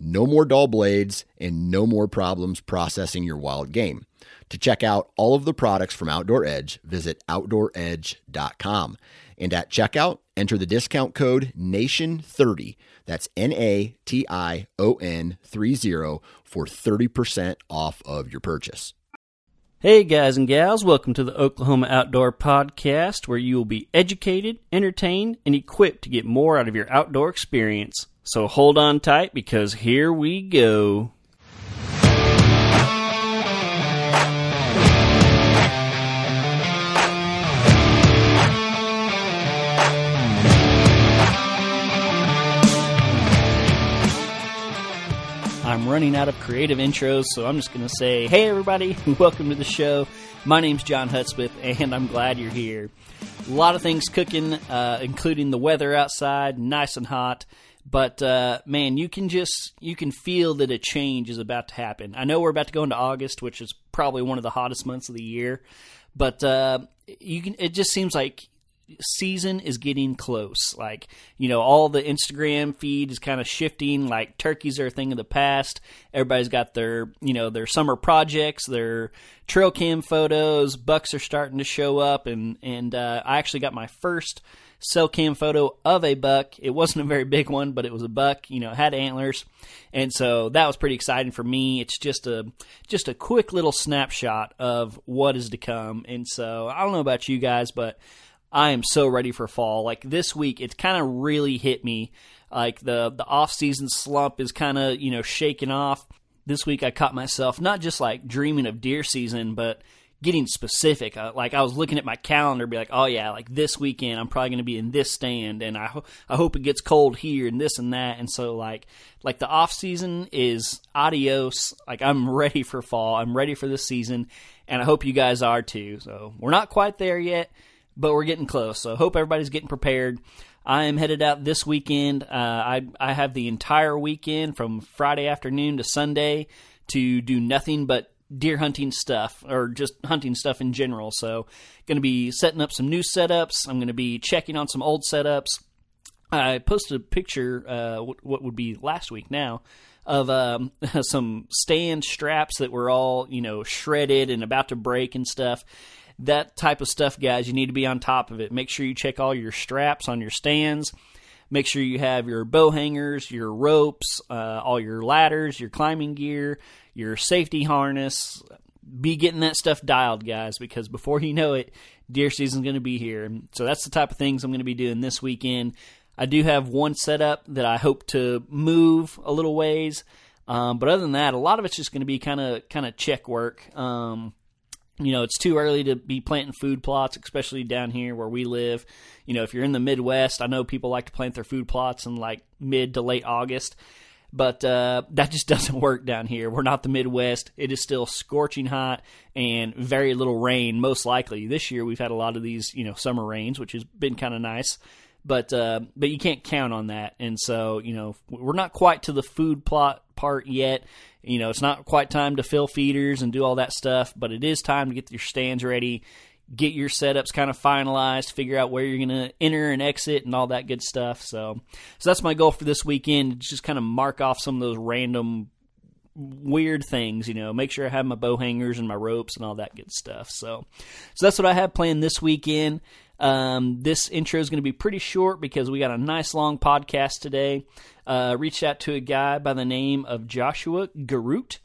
No more dull blades and no more problems processing your wild game. To check out all of the products from Outdoor Edge, visit OutdoorEdge.com. And at checkout, enter the discount code NATION30. That's N A T I O N 30 for 30% off of your purchase. Hey, guys and gals, welcome to the Oklahoma Outdoor Podcast, where you will be educated, entertained, and equipped to get more out of your outdoor experience. So hold on tight because here we go. I'm running out of creative intros, so I'm just going to say, hey, everybody, welcome to the show. My name's John Hudspeth, and I'm glad you're here. A lot of things cooking, uh, including the weather outside, nice and hot. But uh, man, you can just you can feel that a change is about to happen. I know we're about to go into August, which is probably one of the hottest months of the year. But uh, you can. It just seems like season is getting close. Like, you know, all the Instagram feed is kind of shifting. Like, turkeys are a thing of the past. Everybody's got their, you know, their summer projects, their trail cam photos. Bucks are starting to show up. And, and uh, I actually got my first cell cam photo of a buck. It wasn't a very big one, but it was a buck. You know, it had antlers, and so that was pretty exciting for me. It's just a just a quick little snapshot of what is to come. And so I don't know about you guys, but I am so ready for fall. Like this week, it's kind of really hit me. Like the the off season slump is kind of you know shaking off. This week, I caught myself not just like dreaming of deer season, but getting specific. Uh, like I was looking at my calendar, be like, oh yeah, like this weekend I'm probably going to be in this stand, and I ho- I hope it gets cold here and this and that. And so like like the off season is adios. Like I'm ready for fall. I'm ready for this season, and I hope you guys are too. So we're not quite there yet but we're getting close. So hope everybody's getting prepared. I am headed out this weekend. Uh, I I have the entire weekend from Friday afternoon to Sunday to do nothing but deer hunting stuff or just hunting stuff in general. So going to be setting up some new setups. I'm going to be checking on some old setups. I posted a picture, uh, what would be last week now, of um, some stand straps that were all you know shredded and about to break and stuff that type of stuff, guys, you need to be on top of it. Make sure you check all your straps on your stands. Make sure you have your bow hangers, your ropes, uh, all your ladders, your climbing gear, your safety harness. Be getting that stuff dialed, guys, because before you know it, deer season's going to be here. So that's the type of things I'm going to be doing this weekend. I do have one setup that I hope to move a little ways, um, but other than that, a lot of it's just going to be kind of kind of check work. Um, you know, it's too early to be planting food plots, especially down here where we live. You know, if you're in the Midwest, I know people like to plant their food plots in like mid to late August, but uh, that just doesn't work down here. We're not the Midwest. It is still scorching hot and very little rain, most likely. This year we've had a lot of these, you know, summer rains, which has been kind of nice. But uh, but you can't count on that, and so you know we're not quite to the food plot part yet. You know, it's not quite time to fill feeders and do all that stuff, but it is time to get your stands ready, get your setups kind of finalized, figure out where you're going to enter and exit and all that good stuff. So, so that's my goal for this weekend. Just kind of mark off some of those random weird things, you know, make sure I have my bow hangers and my ropes and all that good stuff. So, so that's what I have planned this weekend. Um, this intro is going to be pretty short because we got a nice long podcast today. Uh, reached out to a guy by the name of Joshua Garut.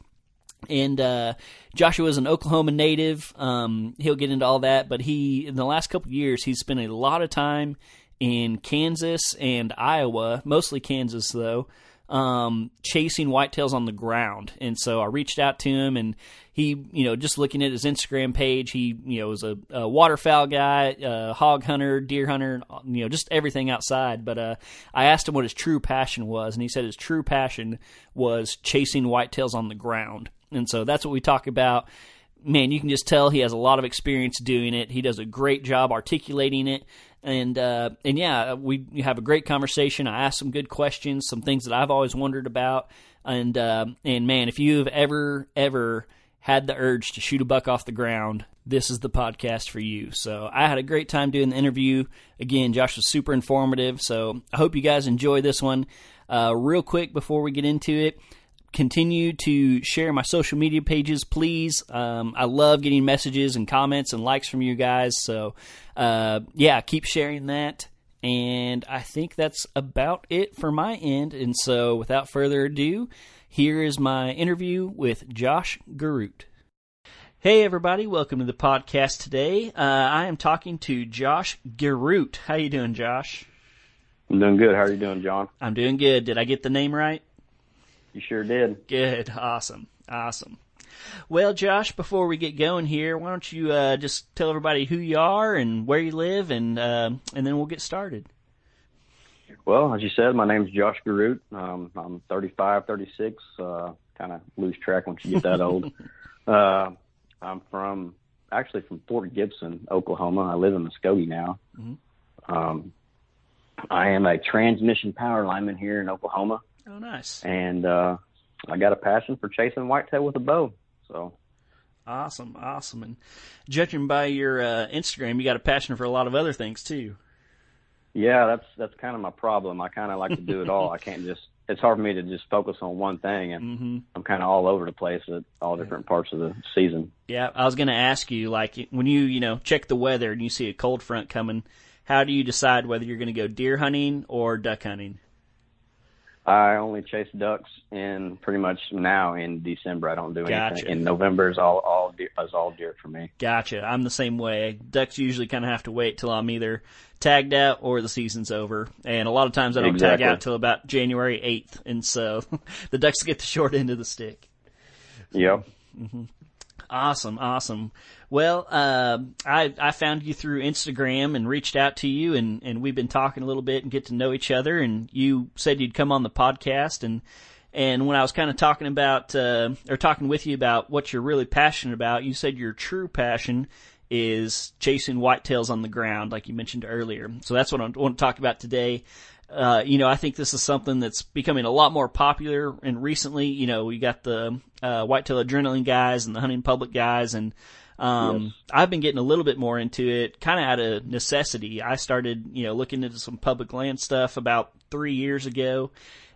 And uh, Joshua is an Oklahoma native. Um, he'll get into all that, but he, in the last couple years, he's spent a lot of time in Kansas and Iowa, mostly Kansas though, um, chasing whitetails on the ground. And so I reached out to him, and he, you know, just looking at his Instagram page, he, you know, was a, a waterfowl guy, a hog hunter, deer hunter, you know, just everything outside. But uh, I asked him what his true passion was, and he said his true passion was chasing whitetails on the ground. And so that's what we talk about man, you can just tell he has a lot of experience doing it. He does a great job articulating it. And uh, and yeah, we have a great conversation. I asked some good questions, some things that I've always wondered about. And uh, and man, if you have ever ever had the urge to shoot a buck off the ground, this is the podcast for you. So I had a great time doing the interview. Again, Josh was super informative. So I hope you guys enjoy this one. Uh, real quick before we get into it, continue to share my social media pages, please. Um, I love getting messages and comments and likes from you guys. So uh, yeah, keep sharing that. And I think that's about it for my end. And so without further ado, here is my interview with Josh Garut. Hey everybody, welcome to the podcast today. Uh, I am talking to Josh Garut. How you doing, Josh? I'm doing good. How are you doing, John? I'm doing good. Did I get the name right? You sure did. Good. Awesome. Awesome. Well, Josh, before we get going here, why don't you uh, just tell everybody who you are and where you live, and uh, and then we'll get started. Well, as you said, my name's Josh Garut. Um, I'm 35, 36. Uh, kind of lose track once you get that old. Uh, I'm from actually from Fort Gibson, Oklahoma. I live in Muskogee now. Mm-hmm. Um, I am a transmission power lineman here in Oklahoma. Nice. And uh, I got a passion for chasing whitetail with a bow. So awesome, awesome. And judging by your uh, Instagram, you got a passion for a lot of other things too. Yeah, that's that's kind of my problem. I kind of like to do it all. I can't just. It's hard for me to just focus on one thing, and mm-hmm. I'm kind of all over the place at all different parts of the season. Yeah, I was going to ask you, like, when you you know check the weather and you see a cold front coming, how do you decide whether you're going to go deer hunting or duck hunting? I only chase ducks in pretty much now in December. I don't do gotcha. anything. In November is all all deer, is all deer for me. Gotcha. I'm the same way. Ducks usually kind of have to wait till I'm either tagged out or the season's over, and a lot of times I don't exactly. tag out till about January 8th, and so the ducks get the short end of the stick. Yep. Mm-hmm. Awesome, awesome. Well, uh, I I found you through Instagram and reached out to you, and and we've been talking a little bit and get to know each other. And you said you'd come on the podcast, and and when I was kind of talking about uh, or talking with you about what you're really passionate about, you said your true passion is chasing whitetails on the ground, like you mentioned earlier. So that's what I want to talk about today. Uh, you know, I think this is something that's becoming a lot more popular. And recently, you know, we got the uh, whitetail adrenaline guys and the hunting public guys, and um, yes. I've been getting a little bit more into it, kind of out of necessity. I started, you know, looking into some public land stuff about three years ago,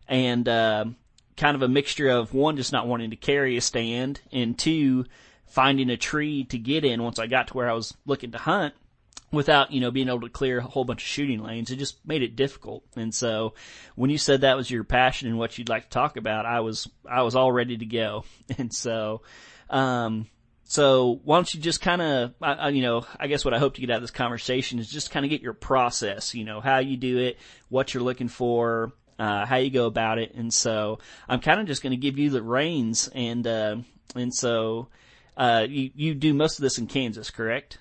and uh, kind of a mixture of one, just not wanting to carry a stand, and two, finding a tree to get in once I got to where I was looking to hunt without you know being able to clear a whole bunch of shooting lanes it just made it difficult. And so when you said that was your passion and what you'd like to talk about i was i was all ready to go. And so um so why don't you just kind of you know i guess what i hope to get out of this conversation is just kind of get your process you know how you do it what you're looking for uh, how you go about it. And so i'm kind of just going to give you the reins and uh and so uh you you do most of this in kansas correct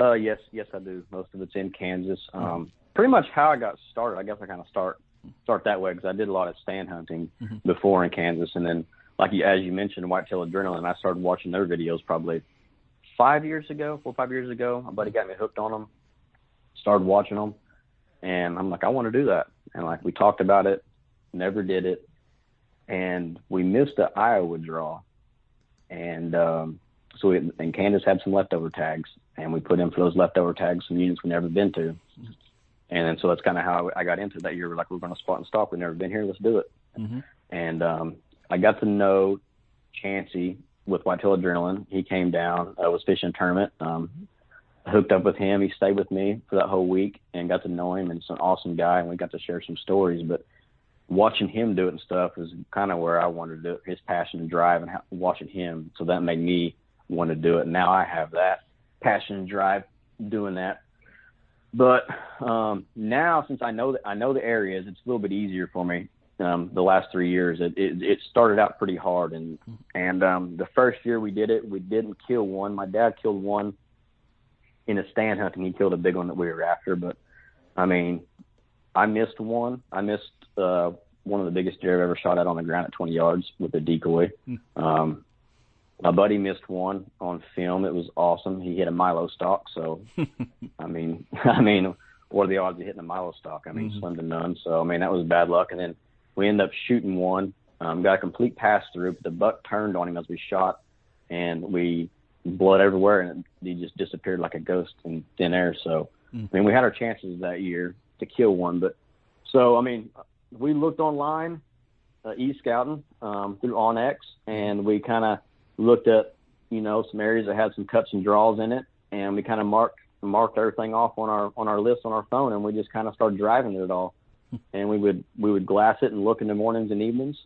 uh, yes, yes, I do. Most of it's in Kansas. Um, pretty much how I got started. I guess I kind of start start that way because I did a lot of stand hunting mm-hmm. before in Kansas, and then like you, as you mentioned, Whitetail Adrenaline. I started watching their videos probably five years ago, four or five years ago. My buddy got me hooked on them. Started watching them, and I'm like, I want to do that. And like we talked about it, never did it, and we missed the Iowa draw, and um, so we, and Kansas had some leftover tags, and we put in for those leftover tags some units we never been to. And then, so that's kind of how I got into that year. We're like, we're going to spot and stalk. We've never been here. Let's do it. Mm-hmm. And um, I got to know Chancey with Whitetail Adrenaline. He came down. I was fishing a tournament. Um, hooked up with him. He stayed with me for that whole week and got to know him. And he's an awesome guy. And we got to share some stories. But watching him do it and stuff is kind of where I wanted to do it. His passion and drive and how, watching him. So that made me want to do it. Now I have that passion and drive doing that. But um, now, since I know that I know the areas, it's a little bit easier for me. Um, the last three years, it, it, it started out pretty hard, and and um, the first year we did it, we didn't kill one. My dad killed one in a stand hunting. He killed a big one that we were after, but I mean, I missed one. I missed uh, one of the biggest deer I've ever shot at on the ground at 20 yards with a decoy. Mm. Um, my buddy missed one on film. It was awesome. He hit a Milo stalk. So, I mean, I mean, what are the odds of hitting a Milo stalk? I mean, mm-hmm. slim to none. So, I mean, that was bad luck. And then we ended up shooting one. Um, got a complete pass through, but the buck turned on him as we shot, and we blood everywhere, and he just disappeared like a ghost in thin air. So, mm-hmm. I mean, we had our chances that year to kill one, but so I mean, we looked online, uh, e scouting um, through onX, and we kind of looked at you know some areas that had some cuts and draws in it, and we kind of marked marked everything off on our on our list on our phone, and we just kind of started driving it all. And we would we would glass it and look in the mornings and evenings,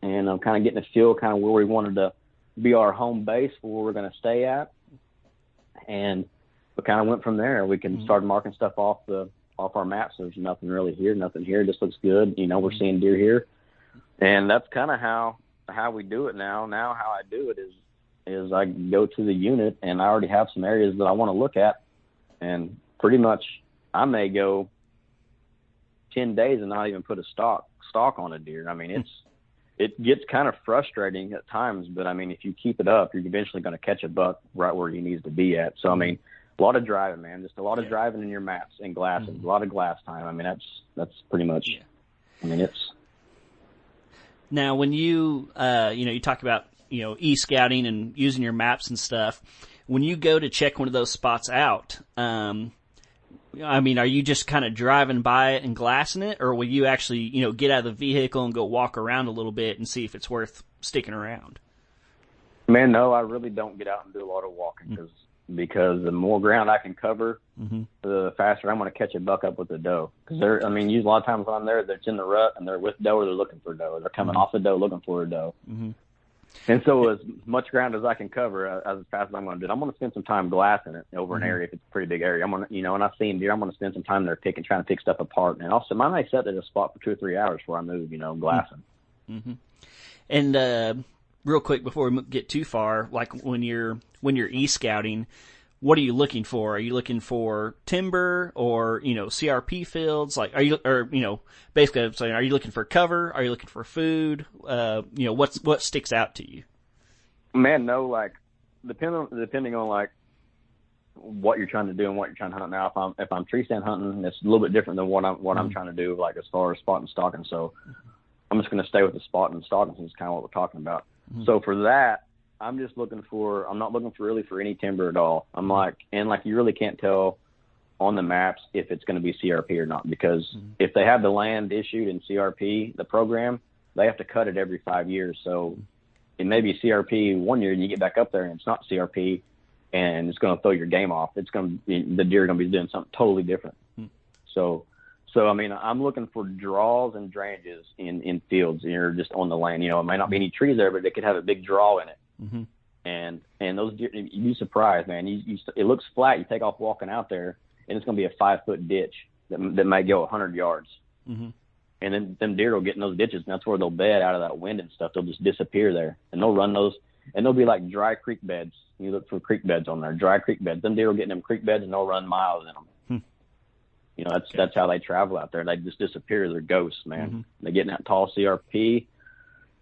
and um, kind of getting a feel kind of where we wanted to be our home base for where we're going to stay at, and we kind of went from there. We can mm-hmm. start marking stuff off the off our maps. There's nothing really here, nothing here. This looks good. You know, we're seeing deer here, and that's kind of how how we do it now. Now, how I do it is is I go to the unit and I already have some areas that I want to look at, and pretty much I may go ten days and not even put a stalk stalk on a deer. I mean, it's it gets kind of frustrating at times, but I mean, if you keep it up, you're eventually going to catch a buck right where he needs to be at. So I mean, a lot of driving, man, just a lot of driving in your maps and glasses, mm-hmm. a lot of glass time. I mean, that's that's pretty much. Yeah. I mean, it's now when you uh, you know you talk about you know e scouting and using your maps and stuff. When you go to check one of those spots out, um, I mean, are you just kind of driving by it and glassing it, or will you actually, you know, get out of the vehicle and go walk around a little bit and see if it's worth sticking around? Man, no, I really don't get out and do a lot of walking because mm-hmm. because the more ground I can cover, mm-hmm. the faster I'm going to catch a buck up with the doe. Because they're, I mean, use a lot of times when I'm there, they're in the rut and they're with doe or they're looking for doe. They're coming mm-hmm. off the doe looking for a doe. Mm-hmm. And so, as much ground as I can cover, uh, as fast as I'm going to do, I'm going to spend some time glassing it over mm-hmm. an area if it's a pretty big area. I'm going to, you know, and I see them deer, I'm going to spend some time there picking, trying to pick stuff apart. And also, I might set at a spot for two or three hours before I move, you know, glassing. Mm-hmm. And uh, real quick before we get too far, like when you're when you're e scouting, what are you looking for? Are you looking for timber or you know CRP fields? Like, are you or you know basically I'm saying, are you looking for cover? Are you looking for food? Uh, you know, what's what sticks out to you? Man, no, like depending on, depending on like what you're trying to do and what you're trying to hunt. Now, if I'm if I'm tree stand hunting, it's a little bit different than what I'm what mm-hmm. I'm trying to do, like as far as spot and stalking. So I'm just going to stay with the spot and stalking since it's kind of what we're talking about. Mm-hmm. So for that, I'm just looking for. I'm not looking for really for any timber at all. I'm like, and like you really can't tell on the maps if it's going to be CRP or not because mm-hmm. if they have the land issued in CRP, the program, they have to cut it every five years. So it may be CRP one year, and you get back up there and it's not CRP, and it's going to throw your game off. It's going to be the deer are going to be doing something totally different. Mm-hmm. So so I mean, I'm looking for draws and drainages in in fields. You're just on the land. You know, it might not be any trees there, but they could have a big draw in it. Mm-hmm. And and those deer, you'd be surprised, man. You, you it looks flat. You take off walking out there, and it's going to be a five foot ditch that that might go a hundred yards. Mm-hmm. And then them deer will get in those ditches, and that's where they'll bed out of that wind and stuff. They'll just disappear there, and they'll run those, and they'll be like dry creek beds. You look for creek beds on there, dry creek beds. Them deer will get in them creek beds, and they'll run miles in them. Hmm. You know, that's okay. that's how they travel out there. They just disappear. They're ghosts, man. Mm-hmm. They get in that tall CRP,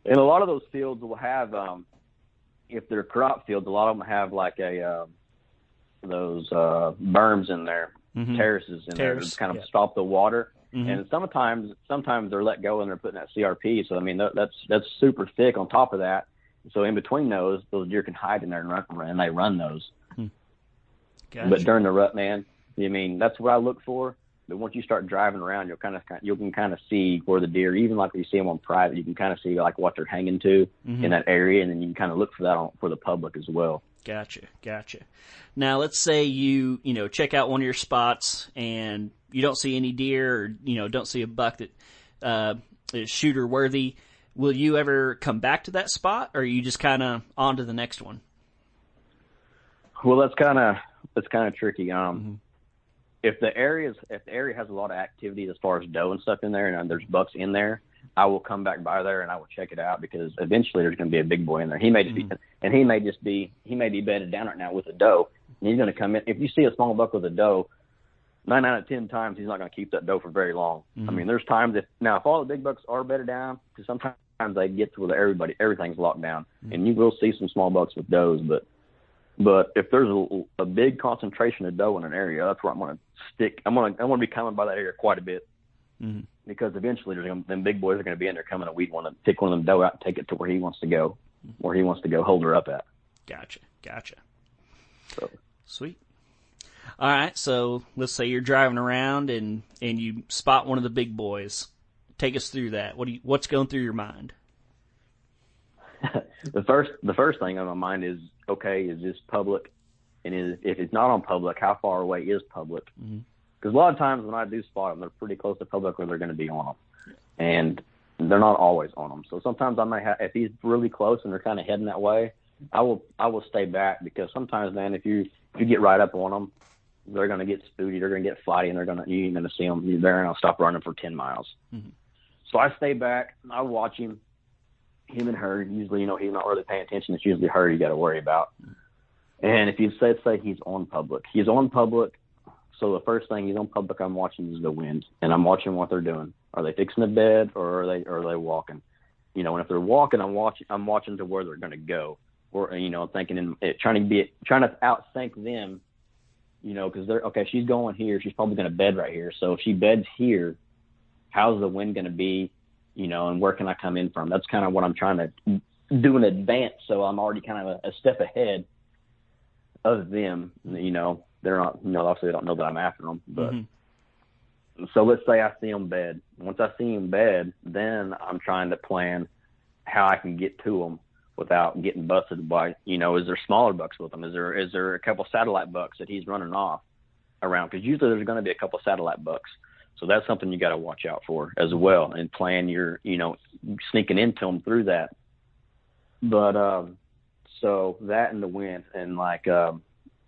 and a lot of those fields will have um, if they're crop fields, a lot of them have like a uh, those uh, berms in there, mm-hmm. terraces in Terrace, there to kind of yeah. stop the water. Mm-hmm. And sometimes sometimes they're let go and they're putting that CRP. So I mean that, that's that's super thick on top of that. So in between those, those deer can hide in there and run, and they run those. Hmm. Gotcha. But during the rut, man, I mean that's what I look for. But once you start driving around, you'll kind of you can kind of see where the deer, even like you see them on private, you can kind of see like what they're hanging to mm-hmm. in that area, and then you can kind of look for that on, for the public as well. Gotcha, gotcha. Now let's say you you know check out one of your spots and you don't see any deer, or you know don't see a buck that uh, is shooter worthy. Will you ever come back to that spot, or are you just kind of on to the next one? Well, that's kind of that's kind of tricky. Um, mm-hmm if the areas if the area has a lot of activity as far as doe and stuff in there and there's bucks in there, I will come back by there and I will check it out because eventually there's going to be a big boy in there. He may just mm-hmm. be and he may just be he may be bedded down right now with a doe. And he's going to come in. If you see a small buck with a doe, nine out of ten times he's not going to keep that doe for very long. Mm-hmm. I mean, there's times if now if all the big bucks are bedded down, because sometimes they get to where everybody everything's locked down, mm-hmm. and you will see some small bucks with does, but but if there's a, a big concentration of doe in an area, that's where I'm going to stick. I'm going to I'm going to be coming by that area quite a bit mm-hmm. because eventually there's gonna, them big boys are going to be in there coming, and we'd want to pick one of them doe out and take it to where he wants to go, mm-hmm. where he wants to go, hold her up at. Gotcha, gotcha. So. Sweet. All right, so let's say you're driving around and and you spot one of the big boys. Take us through that. What do you, what's going through your mind? the first the first thing on my mind is okay, is this public? And is, if it's not on public, how far away is public? Because mm-hmm. a lot of times when I do spot them, they're pretty close to public where they're going to be on them, and they're not always on them. So sometimes I may have if he's really close and they're kind of heading that way, I will I will stay back because sometimes man, if you if you get right up on them, they're going to get spooty, they're going to get flighty, and they're going to you ain't going to see them. They're going to stop running for ten miles. Mm-hmm. So I stay back. I watch him him and her. Usually, you know, he's not really paying attention. It's usually her you got to worry about. And if you say, say he's on public, he's on public. So the first thing he's on public, I'm watching is the wind, and I'm watching what they're doing. Are they fixing the bed, or are they, or are they walking? You know, and if they're walking, I'm watching, I'm watching to where they're going to go, or you know, thinking in it, trying to be, trying to outthink them. You know, because they're okay. She's going here. She's probably going to bed right here. So if she beds here, how's the wind going to be? You know, and where can I come in from? That's kind of what I'm trying to do in advance. So I'm already kind of a, a step ahead of them. You know, they're not, you know, obviously they don't know that I'm after them, but. Mm-hmm. So let's say I see them bed. Once I see them bed, then I'm trying to plan how I can get to them without getting busted by, you know, is there smaller bucks with them? Is there is there a couple satellite bucks that he's running off around? Because usually there's going to be a couple satellite bucks so that's something you got to watch out for as well and plan your, you know, sneaking into them through that. But, um, so that and the wind and like, um,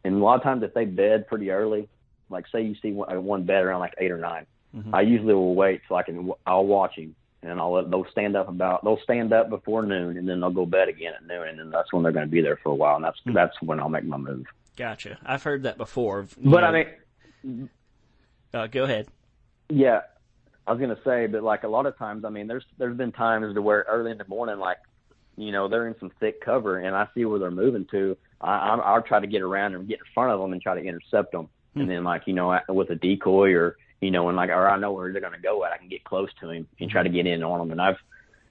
and a lot of times if they bed pretty early, like say you see one, one bed around like eight or 9 mm-hmm. I usually will wait so I can, I'll watch him and I'll let they'll stand up about they'll stand up before noon and then they'll go bed again at noon and then that's when they're going to be there for a while and that's mm-hmm. that's when I'll make my move. Gotcha. I've heard that before. But know, I mean, uh, go ahead. Yeah, I was gonna say, but like a lot of times, I mean, there's there's been times to where early in the morning, like you know, they're in some thick cover, and I see where they're moving to. I, I I'll try to get around and get in front of them and try to intercept them, hmm. and then like you know, with a decoy or you know, and like or I know where they're gonna go at, I can get close to him and try to get in on them. And I've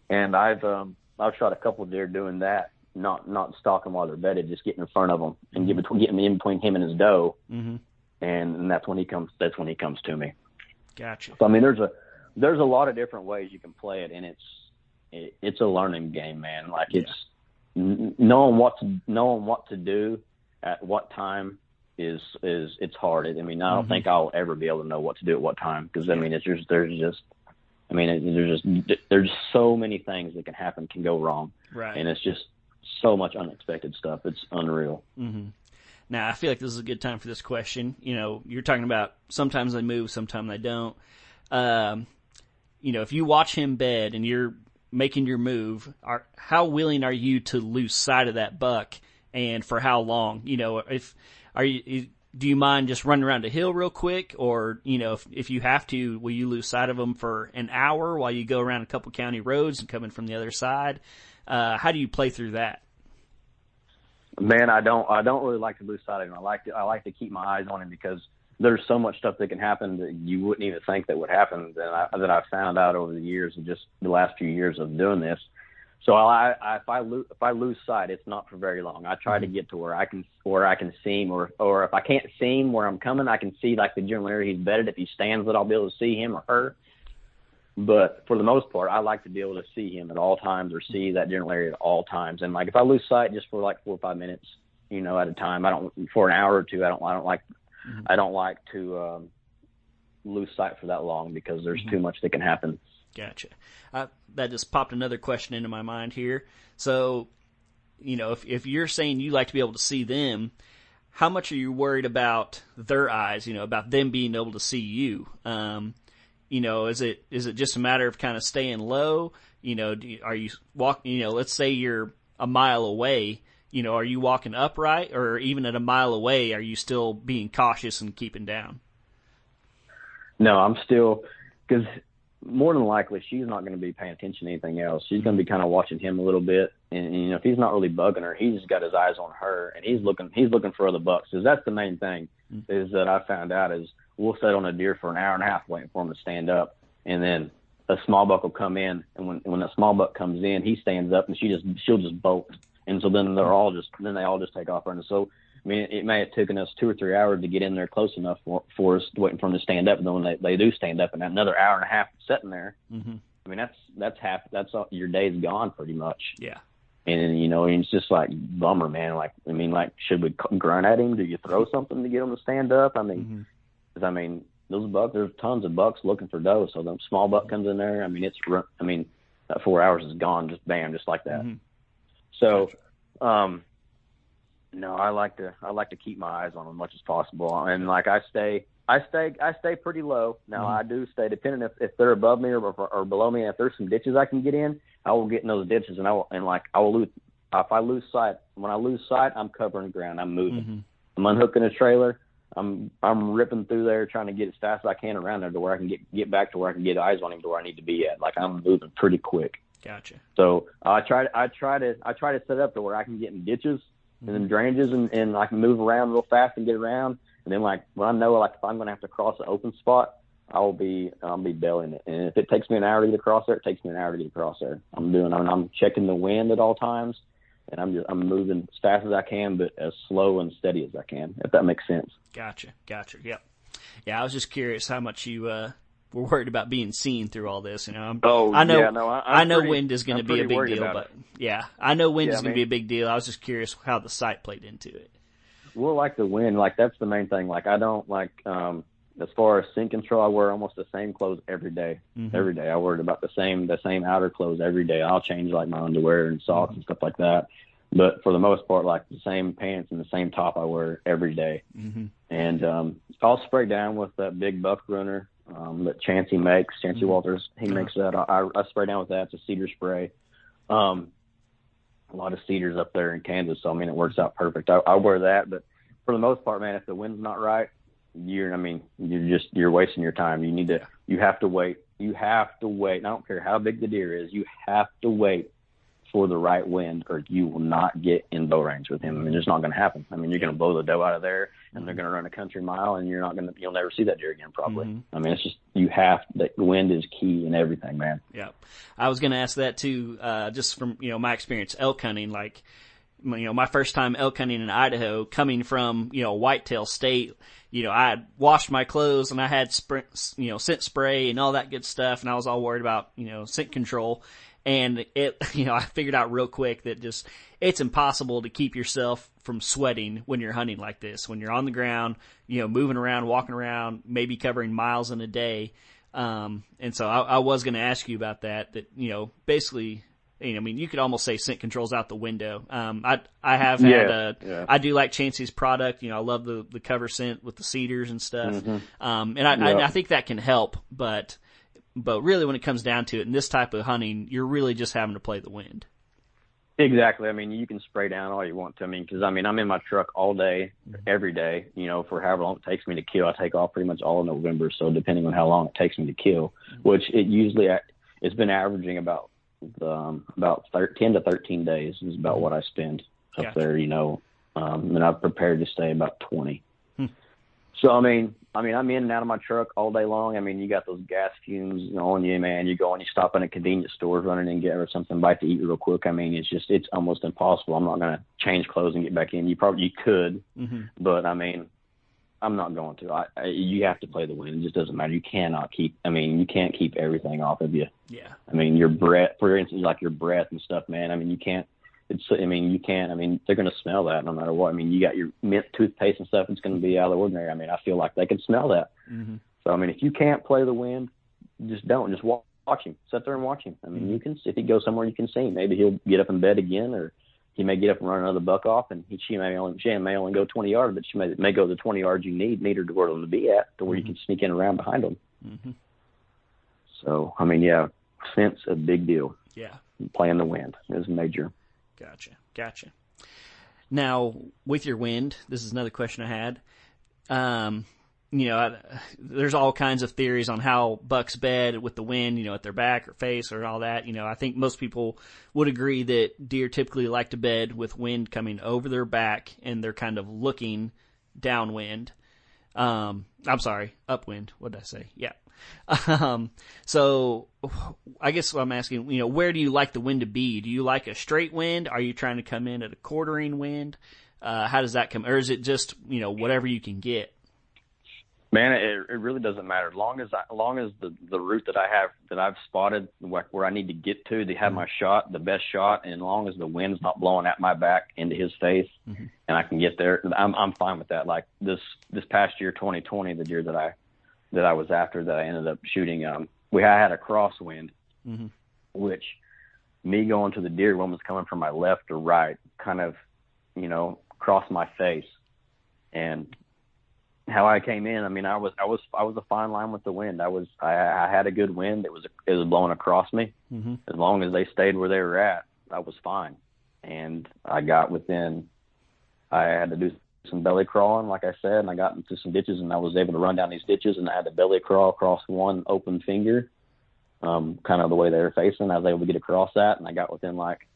and I've um I've shot a couple of deer doing that, not not stalking while they're bedded, just getting in front of them and get between getting in between him and his doe, mm-hmm. and, and that's when he comes. That's when he comes to me. Gotcha. So I mean, there's a there's a lot of different ways you can play it, and it's it, it's a learning game, man. Like yeah. it's knowing what to knowing what to do at what time is is it's hard. I mean, I don't mm-hmm. think I'll ever be able to know what to do at what time because I mean, it's just there's just I mean, it, there's just there's so many things that can happen, can go wrong, right? And it's just so much unexpected stuff. It's unreal. Mm-hmm. Now, I feel like this is a good time for this question. You know, you're talking about sometimes they move, sometimes they don't. Um, you know, if you watch him bed and you're making your move, are, how willing are you to lose sight of that buck and for how long? You know, if, are you, do you mind just running around a hill real quick or, you know, if, if you have to, will you lose sight of them for an hour while you go around a couple county roads and coming from the other side? Uh, how do you play through that? Man, I don't. I don't really like to lose sight of him. I like to. I like to keep my eyes on him because there's so much stuff that can happen that you wouldn't even think that would happen that I that I've found out over the years and just the last few years of doing this. So I, I if I lose if I lose sight, it's not for very long. I try to mm-hmm. get to where I can where I can see him, or or if I can't see him where I'm coming, I can see like the general area he's bedded. If he stands, that I'll be able to see him or her. But for the most part, I like to be able to see him at all times or see that general area at all times. And like if I lose sight just for like four or five minutes, you know, at a time, I don't for an hour or two. I don't. I don't like. Mm-hmm. I don't like to um, lose sight for that long because there's mm-hmm. too much that can happen. Gotcha. Uh, that just popped another question into my mind here. So, you know, if if you're saying you like to be able to see them, how much are you worried about their eyes? You know, about them being able to see you? Um, you know, is it is it just a matter of kind of staying low? You know, you, are you walking? You know, let's say you're a mile away. You know, are you walking upright, or even at a mile away, are you still being cautious and keeping down? No, I'm still because more than likely she's not going to be paying attention to anything else. She's going to be kind of watching him a little bit, and, and you know if he's not really bugging her, he's got his eyes on her, and he's looking he's looking for other bucks. Because that's the main thing Mm-hmm. is that I found out is we'll sit on a deer for an hour and a half waiting for him to stand up, and then a small buck will come in, and when when that small buck comes in, he stands up, and she just she'll just bolt, and so then they're all just then they all just take off running. So I mean, it may have taken us two or three hours to get in there close enough for, for us waiting for them to stand up. And then when they, they do stand up, and another hour and a half sitting there, Mm-hmm. I mean, that's that's half that's all, your day's gone pretty much. Yeah. And you know, it's just like bummer, man. Like, I mean, like, should we grunt at him? Do you throw something to get him to stand up? I mean, Mm-hmm. 'Cause, I mean, those bucks, there's tons of bucks looking for doe. So the small buck comes in there. I mean, it's, I mean, that four hours is gone, just bam, just like that. Mhm. So, um, no, I like to I like to keep my eyes on them as much as possible, and like I stay I stay I stay pretty low. Now Mhm. I do stay depending if if they're above me or, or below me. If there's some ditches I can get in, I will get in those ditches, and I will and like I will lose if I lose sight. When I lose sight, I'm covering ground. I'm moving. Mhm. I'm unhooking a trailer. I'm I'm ripping through there, trying to get as fast as I can around there to where I can get get back to where I can get eyes on him to where I need to be at. Like I'm moving pretty quick. Gotcha. So I try to I try to I try to set up to where I can get in ditches and then mm-hmm. drainages and, and I can move around real fast and get around. And then like when I know like if I'm gonna have to cross an open spot, I'll be I'll be belling it. And if it takes me an hour to get across there, it takes me an hour to get across there. I'm doing I'm, I'm checking the wind at all times and I'm just I'm moving as fast as I can but as slow and steady as I can, if that makes sense. Gotcha. Gotcha. Yep. Yeah, I was just curious how much you uh, were worried about being seen through all this. You know, I'm, Oh, I know. yeah, no, I- I'm know pretty- wind is going to be a big deal, but it. yeah, I know wind Yeah, is I going to be a big deal. I was just curious how the sight played into it. Well, like the wind, like that's the main thing. Like I don't like um as far as scent control, I wear almost the same clothes every day. Mhm. Every day, I wear about the same the same outer clothes every day. I'll change like my underwear and socks and stuff like that. But for the most part, like the same pants and the same top I wear every day. Mm-hmm. And um, I'll spray down with that big buck runner um, that Chancey makes. Chancey Mhm. Walters, he Yeah. makes that. I, I spray down with that. It's a cedar spray. Um, a lot of cedars up there in Kansas, so I mean it works out perfect. I, I wear that, but for the most part, man, if the wind's not right, you're I mean you're just you're wasting your time. You need to you have to wait. You have to wait. And I don't care how big the deer is. You have to wait for the right wind, or you will not get in bow range with him. I mean, it's not going to happen. I mean, you're going to blow the doe out of there, and they're going to run a country mile, and you're not going to. You'll never see that deer again, probably. Mhm. I mean, it's just you have the wind is key in everything, man. Yeah, I was going to ask that too. Uh, just from you know my experience elk hunting, like you know my first time elk hunting in Idaho, coming from you know whitetail state. You know, I had washed my clothes and I had spray, you know scent spray and all that good stuff, and I was all worried about you know scent control. And it, you know, I figured out real quick that just it's impossible to keep yourself from sweating when you're hunting like this. When you're on the ground, you know, moving around, walking around, maybe covering miles in a day. Um, and so I, I was going to ask you about that. That you know, basically, you know, I mean, you could almost say scent controls out the window. Um, I I have had Yeah, uh, yeah. I do like Chancey's product. You know, I love the the cover scent with the cedars and stuff. Um, and I, I, I think that can help, but but really, when it comes down to it, in this type of hunting, you're really just having to play the wind. Exactly. I mean, you can spray down all you want to. I mean, because I mean, I'm in my truck all day, every day. You know, for however long it takes me to kill. I take off pretty much all of November. So depending on how long it takes me to kill, which it usually it's been averaging about um, about thir- ten to thirteen days is about what I spend up Gotcha. there. You know, um, and I've prepared to stay about twenty. Hmm. So I mean, I mean, I'm in and out of my truck all day long. I mean, you got those gas fumes on you, man. You go and you stop in a convenience store, running and get or something bite to eat real quick. I mean, it's just it's almost impossible. I'm not gonna change clothes and get back in. You probably you could, Mm-hmm. but I mean, I'm not going to. I, I you have to play the wind. It just doesn't matter. You cannot keep. I mean, you can't keep everything off of you. Yeah. I mean, your breath, for instance, like your breath and stuff, man. I mean, you can't. It's. I mean, you can't. I mean, they're gonna smell that no matter what. I mean, you got your mint toothpaste and stuff. It's gonna be out of the ordinary. I mean, I feel like they can smell that. Mm-hmm. So I mean, if you can't play the wind, just don't. Just watch, watch him. Sit there and watch him. I mean, you can. If he goes somewhere, you can see him. Maybe he'll get up in bed again, or he may get up and run another buck off, and he she may only she may only go 20 yards, but she may may go the 20 yards you need need her to where to be at, to where you can sneak in around behind them. Mm-hmm. So I mean, yeah, scent's a big deal. Yeah. Playing the wind is major. Gotcha. Gotcha. Now, with your wind, this is another question I had. Um, you know, I, there's all kinds of theories on how bucks bed with the wind, you know, at their back or face or all that. You know, I think most people would agree that deer typically like to bed with wind coming over their back and they're kind of looking downwind. Um, I'm sorry, upwind. What did I say? Yeah. Um, so I guess what I'm asking, you know, where do you like the wind to be? Do you like a straight wind? Are you trying to come in at a quartering wind? Uh, how does that come, or is it just, you know, whatever you can get? Man, it, it really doesn't matter. Long as I, long as the the route that I have that I've spotted where, where I need to get to, to have my shot, the best shot, and long as the wind's not blowing at my back into his face, mm-hmm. and I can get there, I'm I'm fine with that. Like this this past year, 2020, the year that I that I was after, that I ended up shooting. Um, we I had a crosswind, mm-hmm. which me going to the deer, one was coming from my left or right, kind of, you know, crossed my face, and how I came in, I mean, I was I was I was a fine line with the wind. I was I, I had a good wind. It was it was blowing across me. Mm-hmm. As long as they stayed where they were at, I was fine. And I got within. I had to do some belly crawling, like I said, and I got into some ditches, and I was able to run down these ditches, and I had to belly crawl across one open finger, um, kind of the way they were facing. I was able to get across that, and I got within like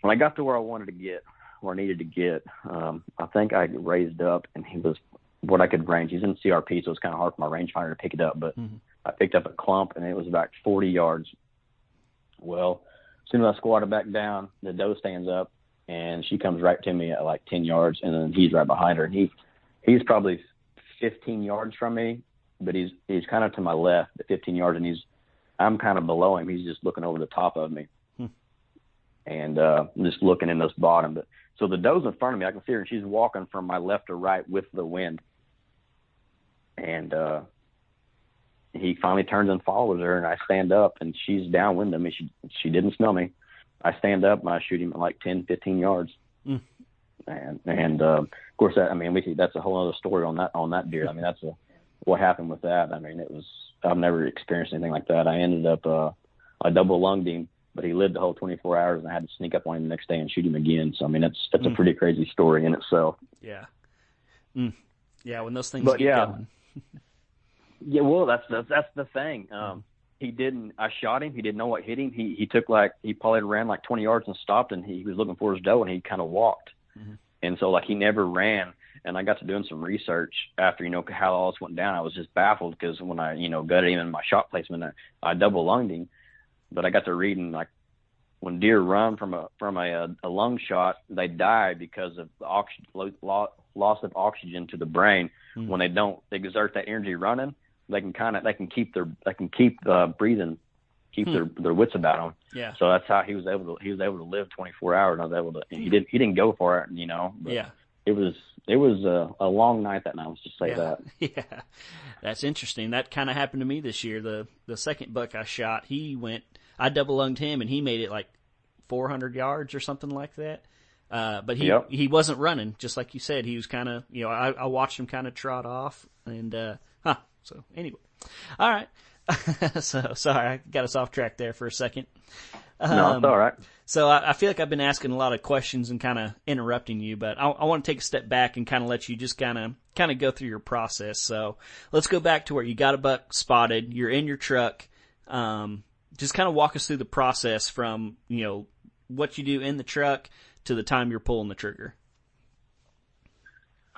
when I got to where I wanted to get, where I needed to get, um, I think I raised up, and he was what I could range. He's in CRP, so it's kind of hard for my rangefinder to pick it up. But mm-hmm. I picked up a clump, and it was about 40 yards. Well, as soon as I squatted back down, the doe stands up, and she comes right to me at like 10 yards, and then he's right behind her. And he, he's probably 15 yards from me, but he's he's kind of to my left at 15 yards, and he's I'm kind of below him. He's just looking over the top of me, hmm. and uh, just looking in this bottom. But so the doe's in front of me. I can see her, and she's walking from my left to right with the wind and uh, he finally turns and follows her, and I stand up, and she's downwind of me. She she didn't smell me. I stand up and I shoot him at like 10, 15 yards. Mm. And and uh, of course that I mean we see that's a whole other story on that on that deer. I mean that's a what happened with that. I mean it was I've never experienced anything like that. I ended up uh, I double lunged him, but he lived the whole 24 hours, and I had to sneak up on him the next day and shoot him again. So I mean that's that's mm. a pretty crazy story in itself. Yeah. Mm. Yeah, when those things but, get yeah. going yeah, well, that's the, that's the thing. Um, he didn't. I shot him. He didn't know what hit him. He he took like he probably ran like 20 yards and stopped, and he, he was looking for his doe, and he kind of walked. Mm-hmm. And so like he never ran. And I got to doing some research after you know how all this went down. I was just baffled because when I you know gutted him in my shot placement, I, I double lunged him. But I got to reading like when deer run from a from a, a lung shot, they die because of the oxygen, loss of oxygen to the brain. Mm. When they don't exert that energy running, they can kind of they can keep their they can keep uh, breathing, keep hmm. their their wits about them. Yeah. So that's how he was able to he was able to live 24 hours. And I was able to he didn't he didn't go for it, you know. But yeah. It was it was a, a long night that night. Let's just say yeah. that. Yeah, that's interesting. That kind of happened to me this year. The the second buck I shot, he went. I double lunged him, and he made it like 400 yards or something like that. Uh, but he yep. he wasn't running, just like you said. He was kind of you know I, I watched him kind of trot off, and uh, huh. So anyway, all right. so sorry, I got us off track there for a second. Um, no, it's all right. So I, I, feel like I've been asking a lot of questions and kind of interrupting you, but I, I want to take a step back and kind of let you just kind of kind of go through your process. So let's go back to where you got a buck spotted. You're in your truck. Um, just kind of walk us through the process from you know what you do in the truck to the time you're pulling the trigger.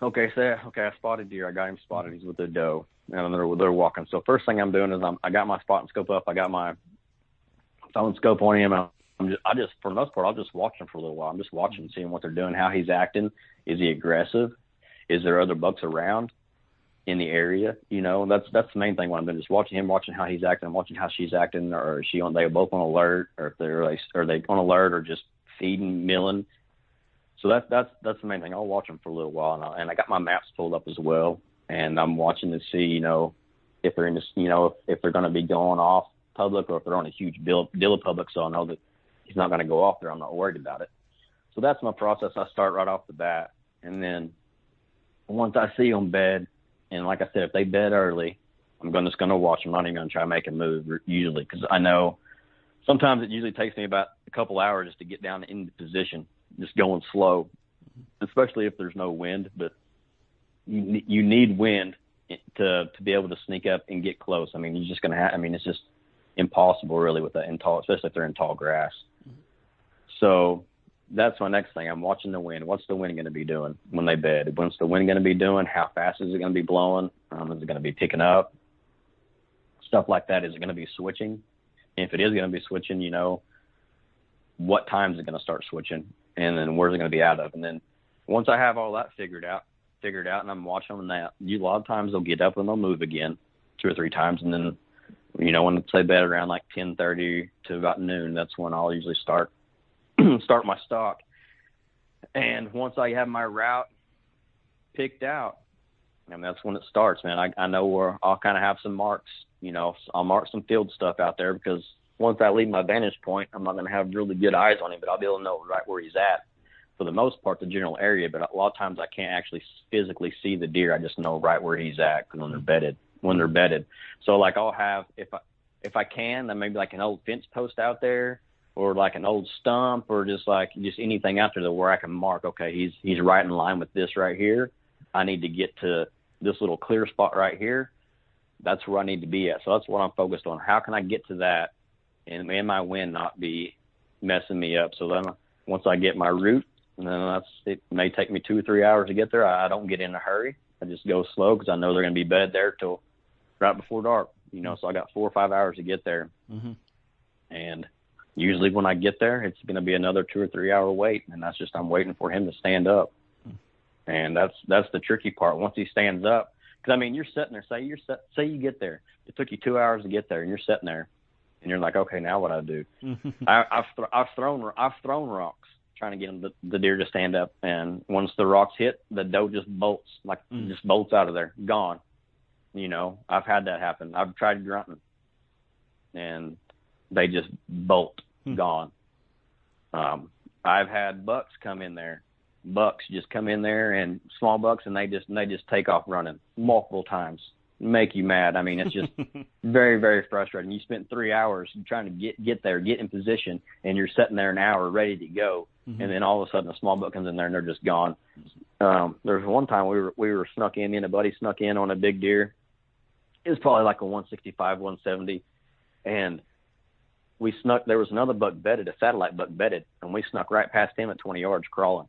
Okay, so okay, I spotted deer. I got him spotted. He's with a doe, and they're they're walking. So first thing I'm doing is I'm I got my spotting scope up. I got my phone scope on him. I'm just I just for the most part I'll just watch him for a little while. I'm just watching, seeing what they're doing, how he's acting. Is he aggressive? Is there other bucks around in the area? You know, that's that's the main thing. When I'm doing, just watching him, watching how he's acting, watching how she's acting, or is she on? They both on alert, or if they're like, are they on alert, or just feeding, milling? So that's that's that's the main thing. I'll watch them for a little while, and I, and I got my maps pulled up as well, and I'm watching to see, you know, if they're in this, you know, if, if they're going to be going off public or if they're on a huge bill deal of public, so I know that he's not going to go off there. I'm not worried about it. So that's my process. I start right off the bat, and then once I see them bed, and like I said, if they bed early, I'm going just going to watch them. I'm not even going to try to make a move usually because I know sometimes it usually takes me about couple hours to get down into position just going slow, especially if there's no wind. But you need wind to to be able to sneak up and get close. I mean, you're just gonna have. I mean, it's just impossible really with that in tall, especially if they're in tall grass. So that's my next thing. I'm watching the wind. What's the wind going to be doing when they bed? What's the wind going to be doing? How fast is it going to be blowing? Um, is it going to be picking up? Stuff like that. Is it going to be switching? If it is going to be switching, you know, what time is it going to start switching? And then where's it going to be out of? And then once I have all that figured out, figured out, and I'm watching them that, you, a lot of times they'll get up and they'll move again two or three times, and then you know when they bed around like 10:30 to about noon, that's when I'll usually start start my stalk. And once I have my route picked out, and that's when it starts, man. I, I know where I'll kind of have some marks. You know, I'll mark some field stuff out there because once I leave my vantage point, I'm not going to have really good eyes on him, but I'll be able to know right where he's at for the most part, the general area. But a lot of times I can't actually physically see the deer. I just know right where he's at when they're bedded. When they're bedded, so like I'll have if I if I can, then maybe like an old fence post out there or like an old stump or just like just anything out there where I can mark, okay, he's he's right in line with this right here. I need to get to this little clear spot right here. That's where I need to be at. So that's what I'm focused on. How can I get to that and may my wind not be messing me up? So then once I get my route, and then that's it may take me two or three hours to get there. I, I don't get in a hurry. I just go slow because I know they're going to be bed there till right before dark. You know, so I got four or five hours to get there. Mm-hmm. And usually when I get there, it's going to be another two or three hour wait, and that's just I'm waiting for him to stand up, and that's that's the tricky part. Once he stands up, because I mean you're sitting there. Say you're set, say you get there. It took you two hours to get there, and you're sitting there, and you're like, okay, now what I do? I, I've th- I've thrown I've thrown rocks trying to get the, the deer to stand up, and once the rocks hit, the doe just bolts like mm. just bolts out of there, gone. You know, I've had that happen. I've tried grunting, and they just bolt hmm. gone. Um, I've had bucks come in there, bucks just come in there and small bucks, and they just they just take off running multiple times, make you mad. I mean, it's just very very frustrating. You spent three hours trying to get get there, get in position, and you're sitting there an hour ready to go, mm-hmm. and then all of a sudden a small buck comes in there and they're just gone. Um, there was one time we were we were snuck in, me and a buddy snuck in on a big deer. It was probably like a 165, 170, and we snuck. There was another buck bedded, a satellite buck bedded, and we snuck right past him at 20 yards crawling.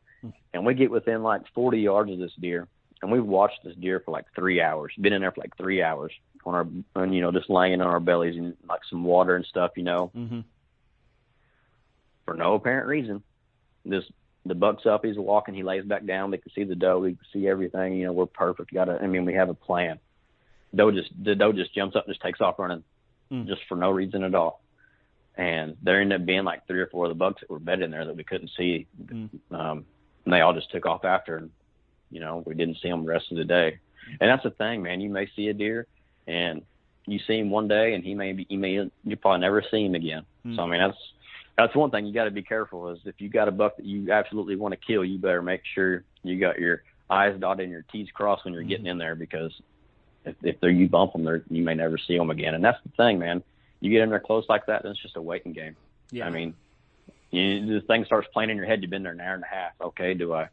And we get within like 40 yards of this deer, and we watched this deer for like three hours. Been in there for like three hours on our, and you know, just laying on our bellies and like some water and stuff, you know, mm-hmm. for no apparent reason. This the buck's up, he's walking, he lays back down. We can see the doe, we can see everything. You know, we're perfect. Got a, I mean, we have a plan. Doe just the doe just jumps up and just takes off running, mm. just for no reason at all and there ended up being like three or four of the bucks that were bedded in there that we couldn't see. Mm. Um, and they all just took off after, and you know we didn't see them the rest of the day. And that's the thing, man. You may see a deer, and you see him one day, and he may be, you may you probably never see him again. Mm. So I mean that's that's one thing you got to be careful is if you got a buck that you absolutely want to kill, you better make sure you got your I's dotted and your T's crossed when you're mm. getting in there because if, if they're, you bump them, they're, you may never see them again. And that's the thing, man you get in there close like that, then it's just a waiting game. Yeah. I mean, you, the thing starts playing in your head. You've been there an hour and a half. Okay, do I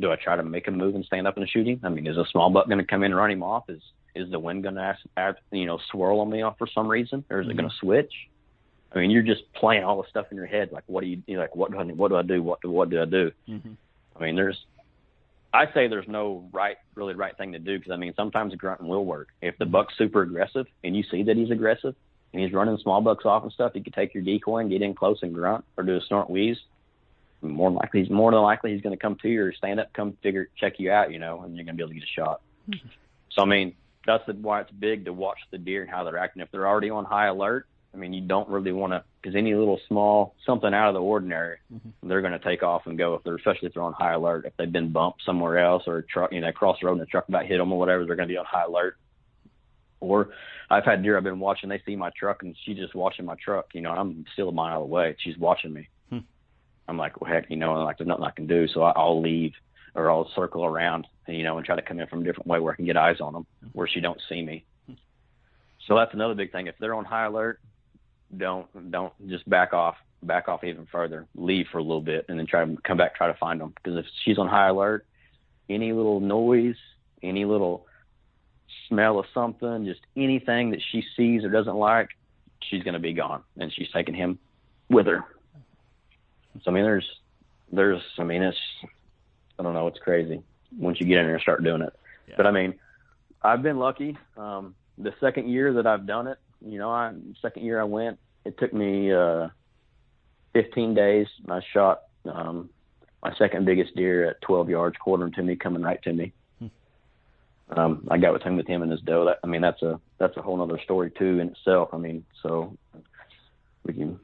do I try to make him move and stand up and shoot him? I mean, is a small buck going to come in and run him off? Is is the wind going to you know swirl on me off for some reason, or is mm-hmm. it going to switch? I mean, you're just playing all the stuff in your head. Like, what do you, you know, like? What do I, what do I do? What do what do I do? Mm-hmm. I mean, there's I say there's no right, really right thing to do because I mean sometimes grunting will work. If the buck's super aggressive and you see that he's aggressive, and he's running small bucks off and stuff, you could take your decoy and get in close and grunt or do a snort wheeze. More than likely, he's more than likely he's going to come to you or stand up, come figure check you out, you know, and you're going to be able to get a shot. Mm-hmm. So I mean, that's the, why it's big to watch the deer and how they're acting. If they're already on high alert, I mean, you don't really want to because any little small something out of the ordinary, mm-hmm. they're going to take off and go. If they're especially if they're on high alert, if they've been bumped somewhere else or a truck, you know, across the road and a truck about hit them or whatever, they're going to be on high alert. Or I've had deer I've been watching. They see my truck and she's just watching my truck. You know, I'm still a mile away. She's watching me. I'm like, well, heck, you know, like there's nothing I can do. So I, I'll leave or I'll circle around, you know, and try to come in from a different way where I can get eyes on them, where she don't see me. So that's another big thing. If they're on high alert, don't don't just back off, back off even further. Leave for a little bit and then try to come back, try to find them. Because if she's on high alert, any little noise, any little smell of something, just anything that she sees or doesn't like, she's going to be gone, and she's taking him with her. So I mean, there's, there's, I mean, it's, I don't know, it's crazy once you get in there and start doing it. Yeah. But I mean, I've been lucky. Um, the second year that I've done it, you know, I second year I went, it took me uh, 15 days. I shot um, my second biggest deer at 12 yards, quartering to me, coming right to me. Hmm. Um, I got with him with him and his doe. That I mean, that's a that's a whole other story too in itself. I mean, so we can.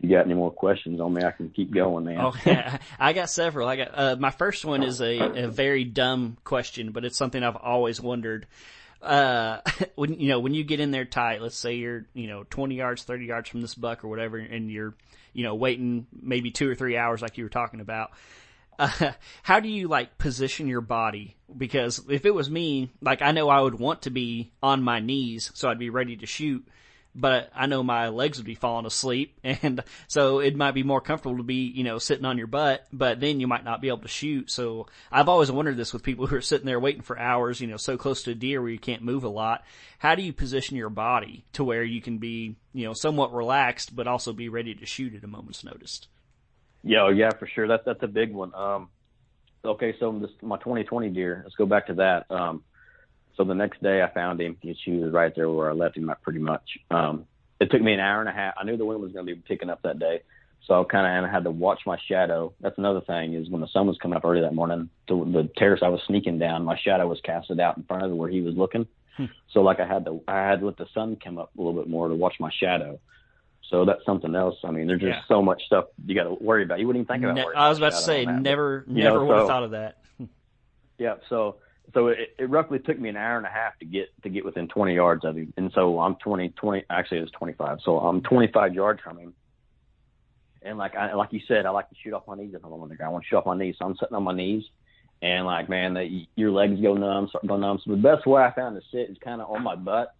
You got any more questions on me? I can keep going, man. Oh. I got several. I got uh, my first one is a, a very dumb question, but it's something I've always wondered uh, when you know when you get in there tight, let's say you're you know 20 yards, 30 yards from this buck or whatever, and you're you know waiting maybe two or three hours like you were talking about. Uh, how do you like position your body? Because if it was me, like I know I would want to be on my knees so I'd be ready to shoot but I know my legs would be falling asleep, and so it might be more comfortable to be, you know, sitting on your butt, but then you might not be able to shoot. So I've always wondered this with people who are sitting there waiting for hours, you know, so close to a deer where you can't move a lot. How do you position your body to where you can be, you know, somewhat relaxed, but also be ready to shoot at a moment's notice? Yeah, oh, yeah, for sure. That's that's a big one. Um, okay, so this, my 2020 deer. Let's go back to that. Um, so the next day I found him. She was right there where I left him at pretty much. Um, it took me an hour and a half. I knew the wind was going to be picking up that day. So I kind of had to watch my shadow. That's another thing is when the sun was coming up early that morning, the, the terrace I was sneaking down, my shadow was casted out in front of where he was looking. Hmm. So like I had to, I had to let the sun come up a little bit more to watch my shadow. So that's something else. I mean, there's just yeah. so much stuff you got to worry about. You wouldn't even think about. Ne- I was about to say, never, never know, would have so, thought of that. yeah. So so it, it roughly took me an hour and a half to get to get within 20 yards of him. And so I'm 20, 20 actually it was 25. So I'm 25 yards from him. And like I, like you said, I like to shoot off my knees if I'm on the ground. I want to shoot off my knees. So I'm sitting on my knees, and like man, the, your legs go numb, start go numb. So the best way I found to sit is kind of on my butt,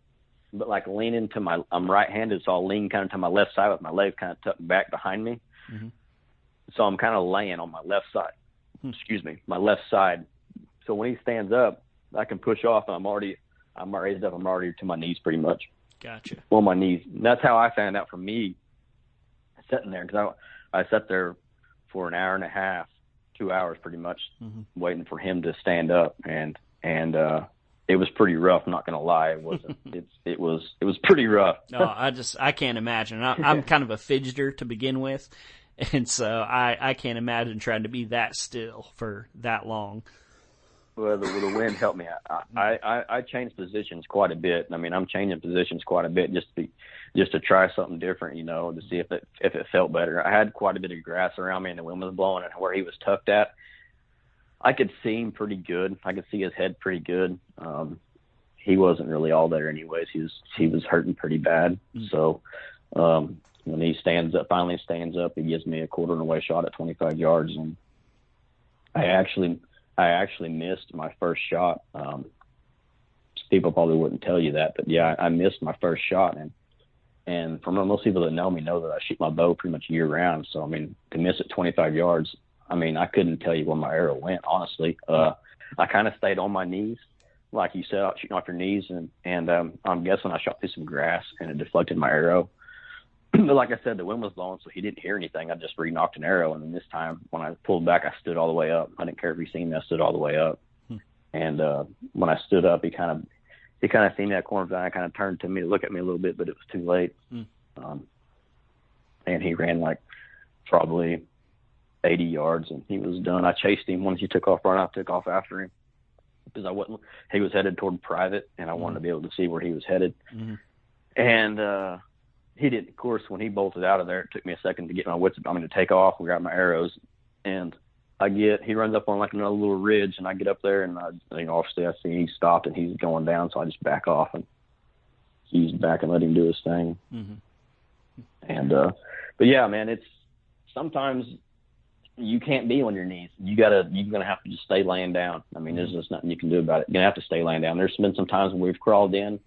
but like leaning to my. I'm right-handed, so I'll lean kind of to my left side with my legs kind of tucked back behind me. Mm-hmm. So I'm kind of laying on my left side. Hmm. Excuse me, my left side so when he stands up, I can push off, and I'm already I'm raised up. I'm already to my knees pretty much. Gotcha. On my knees. And that's how I found out for me sitting there because I I sat there for an hour and a half, two hours pretty much, mm-hmm. waiting for him to stand up, and and uh it was pretty rough. I'm not gonna lie, it wasn't. it's it was it was pretty rough. no, I just I can't imagine. I, I'm kind of a fidgeter to begin with, and so I I can't imagine trying to be that still for that long well, the, the wind helped me. I, I I changed positions quite a bit. I mean, I'm changing positions quite a bit just to just to try something different, you know, to see if it if it felt better. I had quite a bit of grass around me, and the wind was blowing, and where he was tucked at, I could see him pretty good. I could see his head pretty good. Um, he wasn't really all there, anyways. He was he was hurting pretty bad. Mm-hmm. So um, when he stands up, finally stands up, he gives me a quarter and away shot at 25 yards, and I actually I actually missed my first shot. Um, people probably wouldn't tell you that, but yeah, I, I missed my first shot, and and for most people that know me know that I shoot my bow pretty much year round. So I mean, to miss it 25 yards, I mean, I couldn't tell you where my arrow went. Honestly, uh, I kind of stayed on my knees, like you said, shooting off your knees, and and um, I'm guessing I shot through some grass and it deflected my arrow. but like I said, the wind was blowing, so he didn't hear anything. I just re-nocked an arrow, and then this time when I pulled back, I stood all the way up. I didn't care if he seen me; I stood all the way up. Hmm. And uh, when I stood up, he kind of he kind of seen that corner and I kind of turned to me to look at me a little bit, but it was too late. Hmm. Um, and he ran like probably 80 yards, and he was done. I chased him once he took off running. I took off after him because I wasn't. He was headed toward private, and I wanted to be able to see where he was headed. Mm-hmm. And uh, he did. Of course, when he bolted out of there, it took me a second to get my wits. I mean, to take off and grab my arrows, and I get he runs up on like another little ridge, and I get up there, and I, you know, obviously I see he stopped and he's going down, so I just back off and he's back and let him do his thing. Mm-hmm. And uh, but yeah, man, it's sometimes you can't be on your knees. You gotta you're gonna have to just stay laying down. I mean, there's just nothing you can do about it. You're gonna have to stay laying down. There's been some times when we've crawled in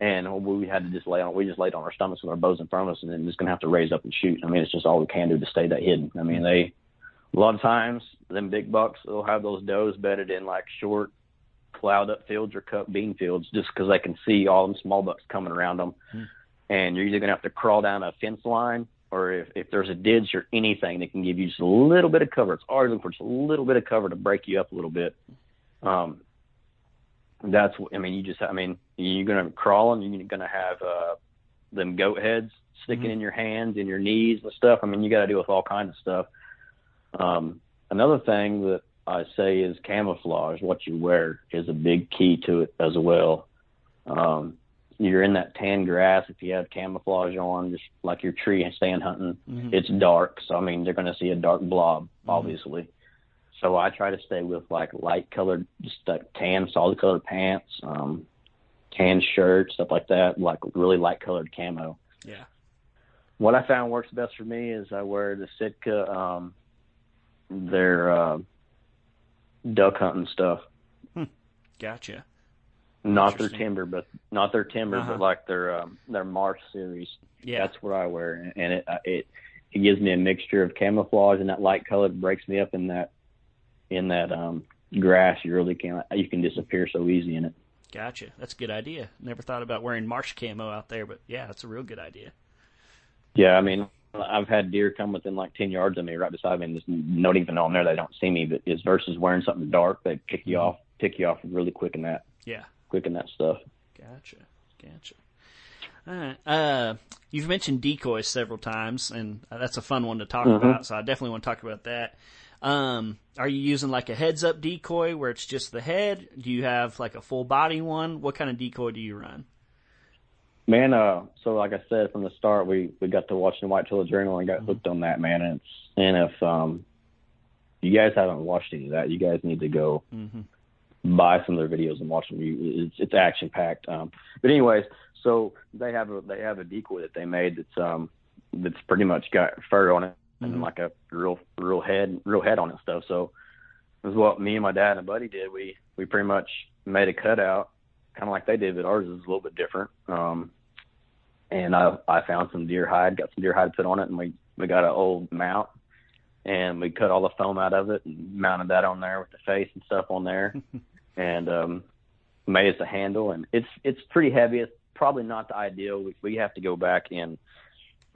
and we had to just lay on. We just laid on our stomachs with our bows in front of us, and then just gonna have to raise up and shoot. I mean, it's just all we can do to stay that hidden. I mean, they a lot of times them big bucks they'll have those does bedded in like short plowed up fields or cut bean fields just because they can see all them small bucks coming around them. Hmm. And you're either to have to crawl down a fence line or if, if there's a ditch or anything that can give you just a little bit of cover. It's always looking for just a little bit of cover to break you up a little bit. Um, that's, I mean, you just, I mean, you're going to crawl and you're going to have, uh, them goat heads sticking Mhm. in your hands and your knees and stuff. I mean, you got to deal with all kinds of stuff. Um, another thing that I say is camouflage. What you wear is a big key to it as well. Um, you're in that tan grass. If you have camouflage on, just like your tree stand hunting, Mhm. it's dark. So I mean, they're going to see a dark blob, Mm-hmm. obviously. So I try to stay with like light colored, just like tan, solid colored pants, um, tan shirt, stuff like that, like really light colored camo Yeah. what I found works best for me is I wear the Sitka, um, their uh, duck hunting stuff. Gotcha. Not their timber, but not their timber, Uh-huh. but like their um, their Marsh series. Yeah. That's what I wear, and it uh, it it gives me a mixture of camouflage and that light color breaks me up in that in that um grass. You really can't you can disappear so easy in it. Gotcha. That's a good idea. Never thought about wearing marsh camo out there, but yeah, that's a real good idea. Yeah, I mean, I've had deer come within like ten yards of me, right beside me, and just not even on there. They don't see me, but is versus wearing something dark, they pick you off, pick you off really quick in that, Yeah. quick in that stuff. Gotcha. Gotcha. All right. Uh, you've mentioned decoys several times, and that's a fun one to talk Mhm. about. So I definitely want to talk about that. Um, are you using like a heads up decoy where it's just the head? Do you have like a full body one? What kind of decoy do you run? Man, uh, so like I said from the start, we we got to watching Whitetail Journal and got hooked on that, man. And and if um, you guys haven't watched any of that, you guys need to go Mm-hmm. buy some of their videos and watch them. You, it's it's action packed. Um, but anyways, so they have a they have a decoy that they made that's um that's pretty much got fur on it And like a real real head real head on it stuff. So it was what me and my dad and a buddy did. We we pretty much made a cutout, kind of like they did, but ours is a little bit different. Um, and I I found some deer hide, got some deer hide put on it, and we we got an old mount, and we cut all the foam out of it and mounted that on there with the face and stuff on there, and um, made us a handle, and it's it's pretty heavy. It's probably not the ideal. We we have to go back in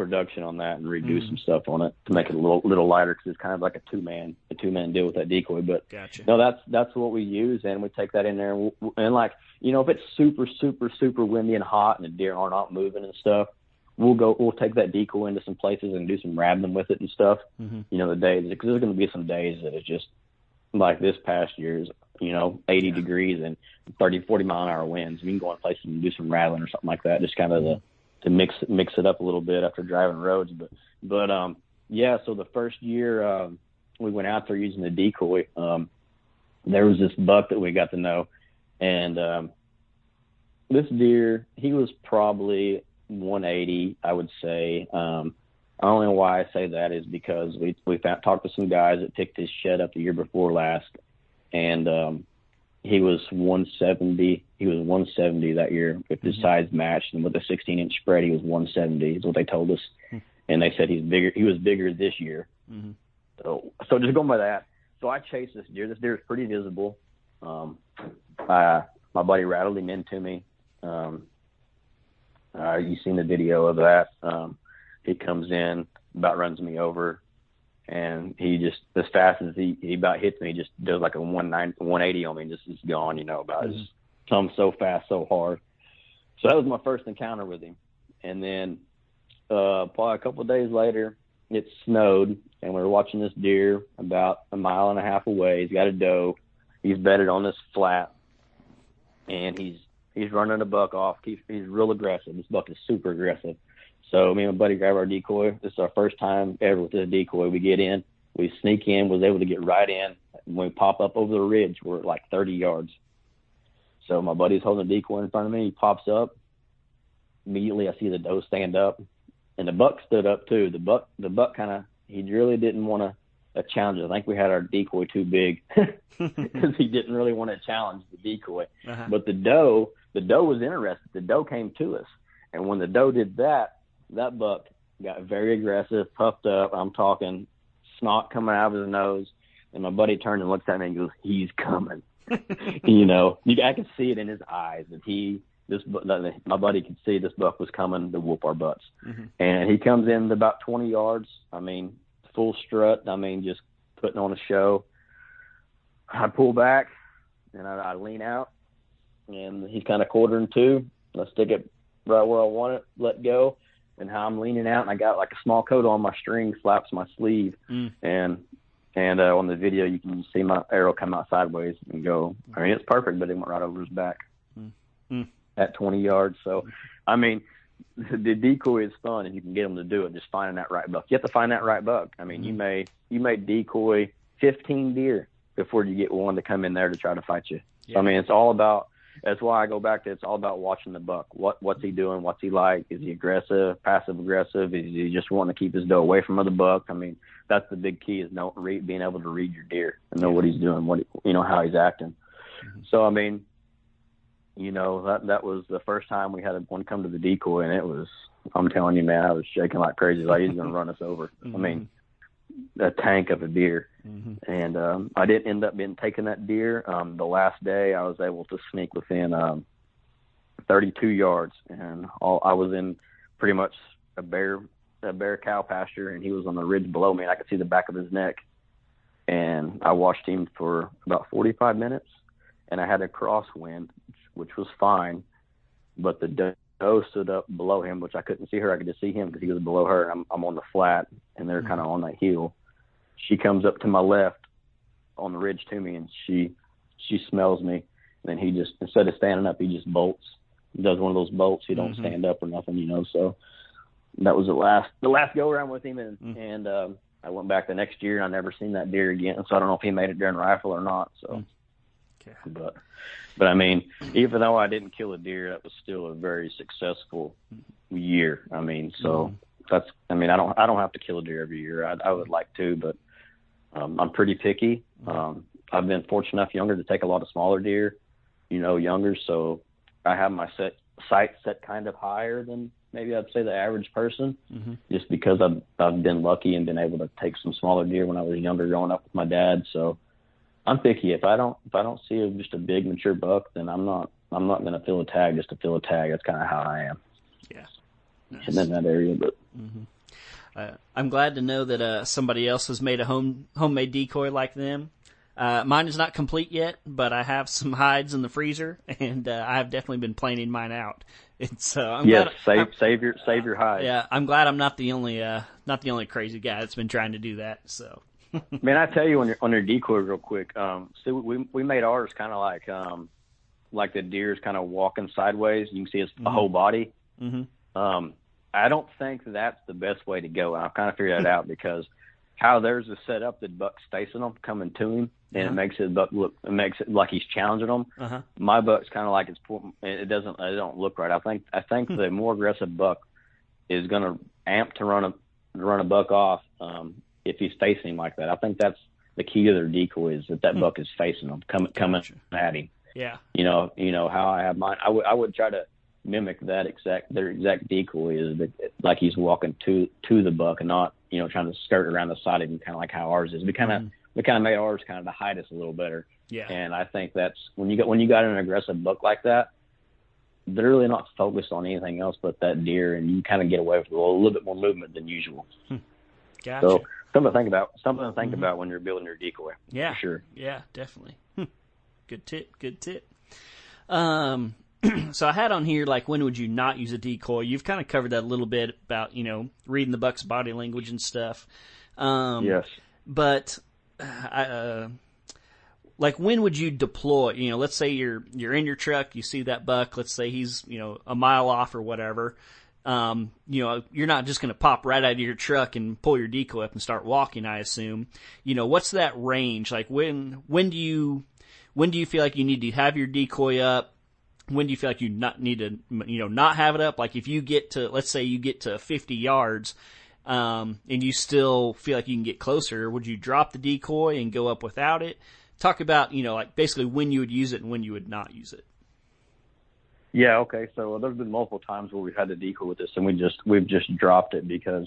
production on that and redo Mhm. some stuff on it to make it a little little lighter because it's kind of like a two man a two man deal with that decoy, but. Gotcha. No, that's that's what we use, and we take that in there, and, w- and like you know, if it's super, super, super windy and hot, and the deer are not moving and stuff, we'll go, we'll take that decoy into some places and do some rabbing with it and stuff. Mhm. You know, the days because there's going to be some days that it's just like this past year's, you know, 80 Yeah. degrees and 30, 40 mile an hour winds. We can go in places and do some rattling or something like that, just kind of the to mix mix it up a little bit after driving roads. But but um yeah, so the first year um, we went out there using the decoy. Um, there was this buck that we got to know, and um, this deer he was probably 180, I would say. Um, I don't know why I say that is because we we found, talked to some guys that picked his shed up the year before last, and um, he was 170. He was 170 that year if the Mhm. size matched, and with a 16 inch spread, he was 170. Is what they told us, Hmm. and they said he's bigger. He was bigger this year. Mhm. So, so just going by that. So I chased this deer. This deer is pretty visible. Um, I, my buddy rattled him into me. Um, uh, you seen the video of that? Um, he comes in, about runs me over, and he just as fast as he he about hits me, he just does like a one nine one eighty on me, and just is gone. You know, about Mhm. just comes so fast, so hard. So that was my first encounter with him, and then uh, probably a couple of days later, it snowed, and we were watching this deer about a mile and a half away. He's got a doe. He's bedded on this flat, and he's he's running a buck off. He's, he's real aggressive. This buck is super aggressive. So me and my buddy grab our decoy. This is our first time ever with a decoy. We get in, we sneak in, was able to get right in. When we pop up over the ridge, we're like 30 yards. So my buddy's holding a decoy in front of me. He pops up. Immediately, I see the doe stand up, and the buck stood up too. The buck, the buck kind of, he really didn't want to a challenge. I think we had our decoy too big because he didn't really want to challenge the decoy. Uh-huh. But the doe, the doe was interested. The doe came to us, and when the doe did that, that buck got very aggressive, puffed up. I'm talking snot coming out of his nose, and my buddy turned and looked at me and goes, "He's coming." you know, you, I could see it in his eyes that he, this, my buddy could see this buck was coming to whoop our butts. Mm-hmm. And he comes in about 20 yards. I mean, full strut. I mean, just putting on a show. I pull back and I, I lean out, and he's kind of quartering to. I stick it right where I want it, let go, and how I'm leaning out, and I got like a small coat on my string, flaps my sleeve, mm. and and uh, on the video you can see my arrow come out sideways and go. I mean, it's perfect, but it went right over his back mm. Mm. at 20 yards. So, I mean, the decoy is fun, and you can get them to do it. Just finding that right buck. You have to find that right buck. I mean, you mm. may you may decoy 15 deer before you get one to come in there to try to fight you. Yeah. So, I mean, it's all about. That's why I go back to it's all about watching the buck. What what's he doing? What's he like? Is he aggressive, passive aggressive? Is he just wanting to keep his doe away from other buck? I mean, that's the big key is know read, being able to read your deer and know what he's doing, what he, you know how he's acting. Mm-hmm. So I mean, you know that that was the first time we had one come to the decoy, and it was I'm telling you, man, I was shaking like crazy, like he's going to run us over. Mm-hmm. I mean, mm-hmm a tank of a deer. Mm-hmm. And um, I didn't end up being taking that deer. Um, the last day, I was able to sneak within um, 32 yards, and all I was in pretty much a bare a bare cow pasture, and he was on the ridge below me, and I could see the back of his neck. And I watched him for about 45 minutes, and I had a crosswind, which was fine, but the doe stood up below him, which I couldn't see her. I could just see him because he was below her. I'm, I'm on the flat, and they're mm-hmm. kind of on that hill. She comes up to my left on the ridge to me, and she she smells me. And then he just instead of standing up, he just bolts. He does one of those bolts. He don't mm-hmm. stand up or nothing, you know. So that was the last the last go around with him, and mm-hmm. and um, I went back the next year, and I never seen that deer again. So I don't know if he made it during rifle or not. So, mm. Okay. but but I mean, even though I didn't kill a deer, that was still a very successful year. I mean, so mm-hmm. that's I mean, I don't I don't have to kill a deer every year. I, I would like to, but um, I'm pretty picky. Um, I've been fortunate enough younger to take a lot of smaller deer, you know, younger. So I have my set sight set kind of higher than maybe I'd say the average person, mm-hmm. just because I've I've been lucky and been able to take some smaller deer when I was younger, growing up with my dad. So I'm picky. If I don't if I don't see a, just a big mature buck, then I'm not I'm not going to fill a tag just to fill a tag. That's kind of how I am. Yeah, nice. in that area. But mm-hmm. uh, I'm glad to know that uh, somebody else has made a home homemade decoy like them. Uh, mine is not complete yet, but I have some hides in the freezer, and uh, I have definitely been planning mine out. It's uh, I'm yes, glad save I'm, save your save your hide. Yeah, I'm glad I'm not the only uh, not the only crazy guy that's been trying to do that. So Man, I tell you on your on your decoy real quick. Um, so we we made ours kind of like um, like the deer's kind of walking sideways. You can see his mm-hmm. whole body. Mm-hmm. Um, I don't think that's the best way to go. I've kind of figured that out because how theirs is set up, the buck's facing them, coming to him, and uh-huh. it makes his buck look, it makes it like he's challenging them. Uh-huh. My buck's kind of like it's, it doesn't, it don't look right. I think, I think hmm. the more aggressive buck is going to amp to run a, run a buck off. Um, if he's facing him like that. I think that's the key to their decoy is that that hmm. buck is facing them, coming coming at him. Yeah. You know, you know how I have mine. I would I would try to mimic that exact their exact decoy is that, like he's walking to to the buck and not you know trying to skirt around the side of him, kind of like how ours is. We kind of mm. we kind of made ours kind of to hide us a little better. Yeah. And I think that's when you got when you got an aggressive buck like that, they're really not focused on anything else but that deer, and you kind of get away with a little, a little bit more movement than usual. Hmm. Gotcha. So something to think about. Something to think mm-hmm. about when you're building your decoy. Yeah, sure. Yeah, definitely. Hmm. Good tip. Good tip. Um, so I had on here like when would you not use a decoy? You've kind of covered that a little bit about you know reading the buck's body language and stuff. Um, yes. But uh, I, uh, like when would you deploy? You know, let's say you're you're in your truck, you see that buck. Let's say he's you know a mile off or whatever um, you know, you're not just going to pop right out of your truck and pull your decoy up and start walking. I assume. You know, what's that range? Like when when do you when do you feel like you need to have your decoy up? When do you feel like you not need to you know not have it up? Like if you get to let's say you get to 50 yards. Um, and you still feel like you can get closer, would you drop the decoy and go up without it? Talk about, you know, like basically when you would use it and when you would not use it. Yeah, okay. So there's been multiple times where we've had to decoy with this, and we just we've just dropped it because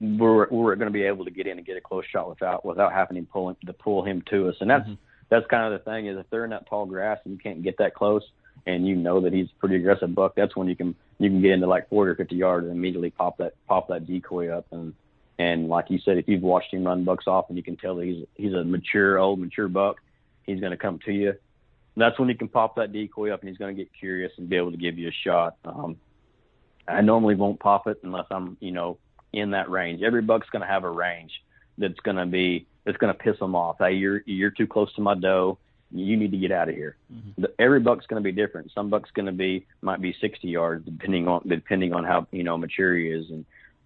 we're we're going to be able to get in and get a close shot without without having him pull to pull him to us, and that's mm-hmm. that's kind of the thing is if they're in that tall grass and you can't get that close, and you know that he's a pretty aggressive buck, that's when you can you can get into like 40 or 50 yards and immediately pop that pop that decoy up and and like you said, if you've watched him run bucks off and you can tell that he's he's a mature old mature buck, he's going to come to you. That's when you can pop that decoy up and he's going to get curious and be able to give you a shot. Um, I normally won't pop it unless I'm you know in that range. Every buck's going to have a range that's going to be that's going to piss them off. Hey, you're you're too close to my doe you need to get out of here. Mm-hmm. The, every buck's going to be different. Some buck's going to be might be 60 yards depending on depending on how you know mature he is, and,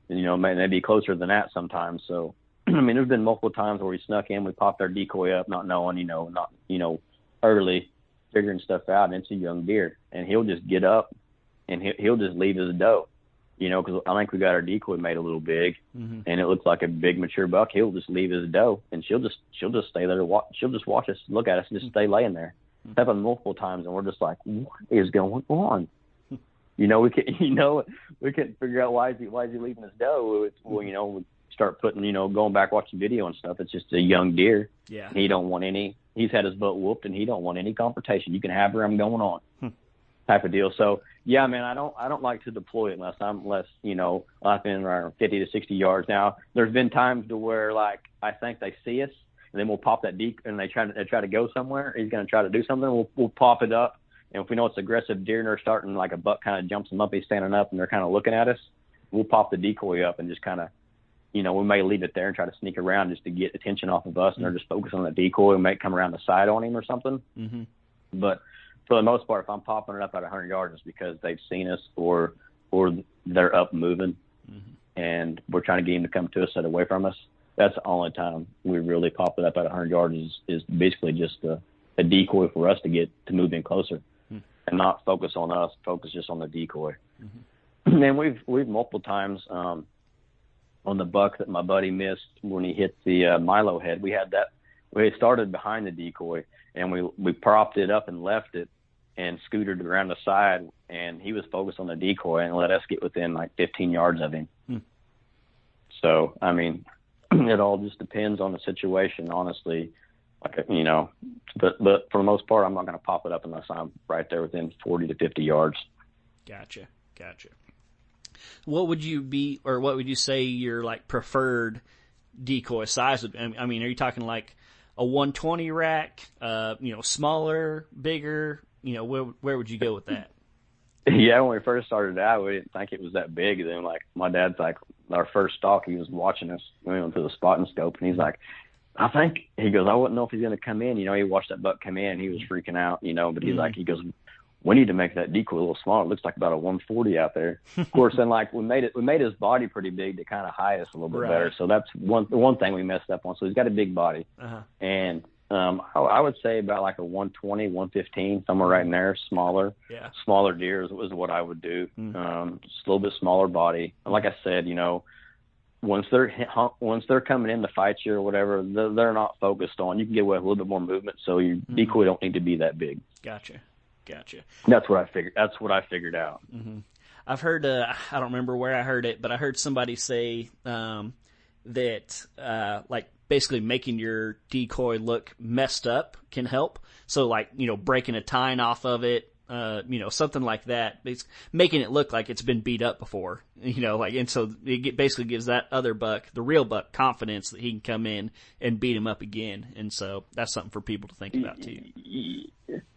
and you know may, may closer than that sometimes. So I mean, there's been multiple times where we snuck in, we popped our decoy up, not knowing, you know, not you know early, figuring stuff out. And it's a young deer, and he'll just get up, and he'll, he'll just leave his doe you know, because I think we got our decoy made a little big, mm-hmm. and it looks like a big mature buck. He'll just leave his doe, and she'll just she'll just stay there. Watch, she'll just watch us, look at us, and just stay laying there. Mm-hmm. Happened multiple times, and we're just like, what is going on? you know, we can you know we couldn't figure out why is he why is he leaving his doe. It's, well, you know, we start putting you know going back watching video and stuff. It's just a young deer. Yeah, he don't want any. He's had his butt whooped, and he don't want any confrontation. You can have her. I'm going on. Hmm. Type of deal. So yeah, man, I don't I don't like to deploy unless I'm less, you know, I've been around 50 to 60 yards. Now, there's been times to where like I think they see us and then we'll pop that deep and they try to they try to go somewhere. He's going to try to do something. We'll we'll pop it up, and if we know it's aggressive deer and they're starting like a buck kind of jumps them up, he's standing up and they're kind of looking at us. We'll pop the decoy up and just kind of, you know, we may leave it there and try to sneak around just to get attention off of us, and they're just focusing on the decoy. We might come around the side on him or something. Mm-hmm. But for the most part, if I'm popping it up at 100 yards, it's because they've seen us or or they're up moving, mm-hmm. and we're trying to get them to come to us, set away from us. That's the only time we really pop it up at 100 yards is, is basically just a, a decoy for us to get to move in closer, mm-hmm. and not focus on us, focus just on the decoy. Mm-hmm. And we've we've multiple times um, on the buck that my buddy missed when he hit the uh, Milo head. We had that. We started behind the decoy and we we propped it up and left it and scooted around the side, and he was focused on the decoy and let us get within like 15 yards of him. Hmm. So, I mean, it all just depends on the situation, honestly. Like you know, but but for the most part, I'm not going to pop it up unless I'm right there within 40 to 50 yards. Gotcha, gotcha. What would you be, or what would you say your like preferred decoy size would? I mean, are you talking like a 120 rack, uh, you know, smaller, bigger, you know, where where would you go with that? Yeah, when we first started out, we didn't think it was that big. Then, like, my dad's like, our first stalk, he was watching us. We went to the spotting scope, and he's like, I think he goes, I wouldn't know if he's going to come in. You know, he watched that buck come in. He was freaking out. You know, but he's mm-hmm. like, he goes, we need to make that decoy a little smaller. It looks like about a 140 out there. Of course, then like we made it, we made his body pretty big to kind of hide us a little bit right. better. So that's one one thing we messed up on. So he's got a big body, uh-huh. and um, I, I would say about like a 120, 115, somewhere right in there, smaller. Yeah. Smaller deer is, is what I would do. Mm-hmm. Um, just a little bit smaller body. And like I said, you know, once they're once they're coming in to fight you or whatever, they're, they're not focused on. You can get away with a little bit more movement, so your mm-hmm. decoy don't need to be that big. Gotcha, gotcha. That's what I figured. That's what I figured out. Mm-hmm. I've heard. Uh, I don't remember where I heard it, but I heard somebody say um, that uh, like basically making your decoy look messed up can help. So like, you know, breaking a tine off of it, uh, you know, something like that. It's making it look like it's been beat up before, you know, like, and so it basically gives that other buck, the real buck, confidence that he can come in and beat him up again. And so that's something for people to think about too.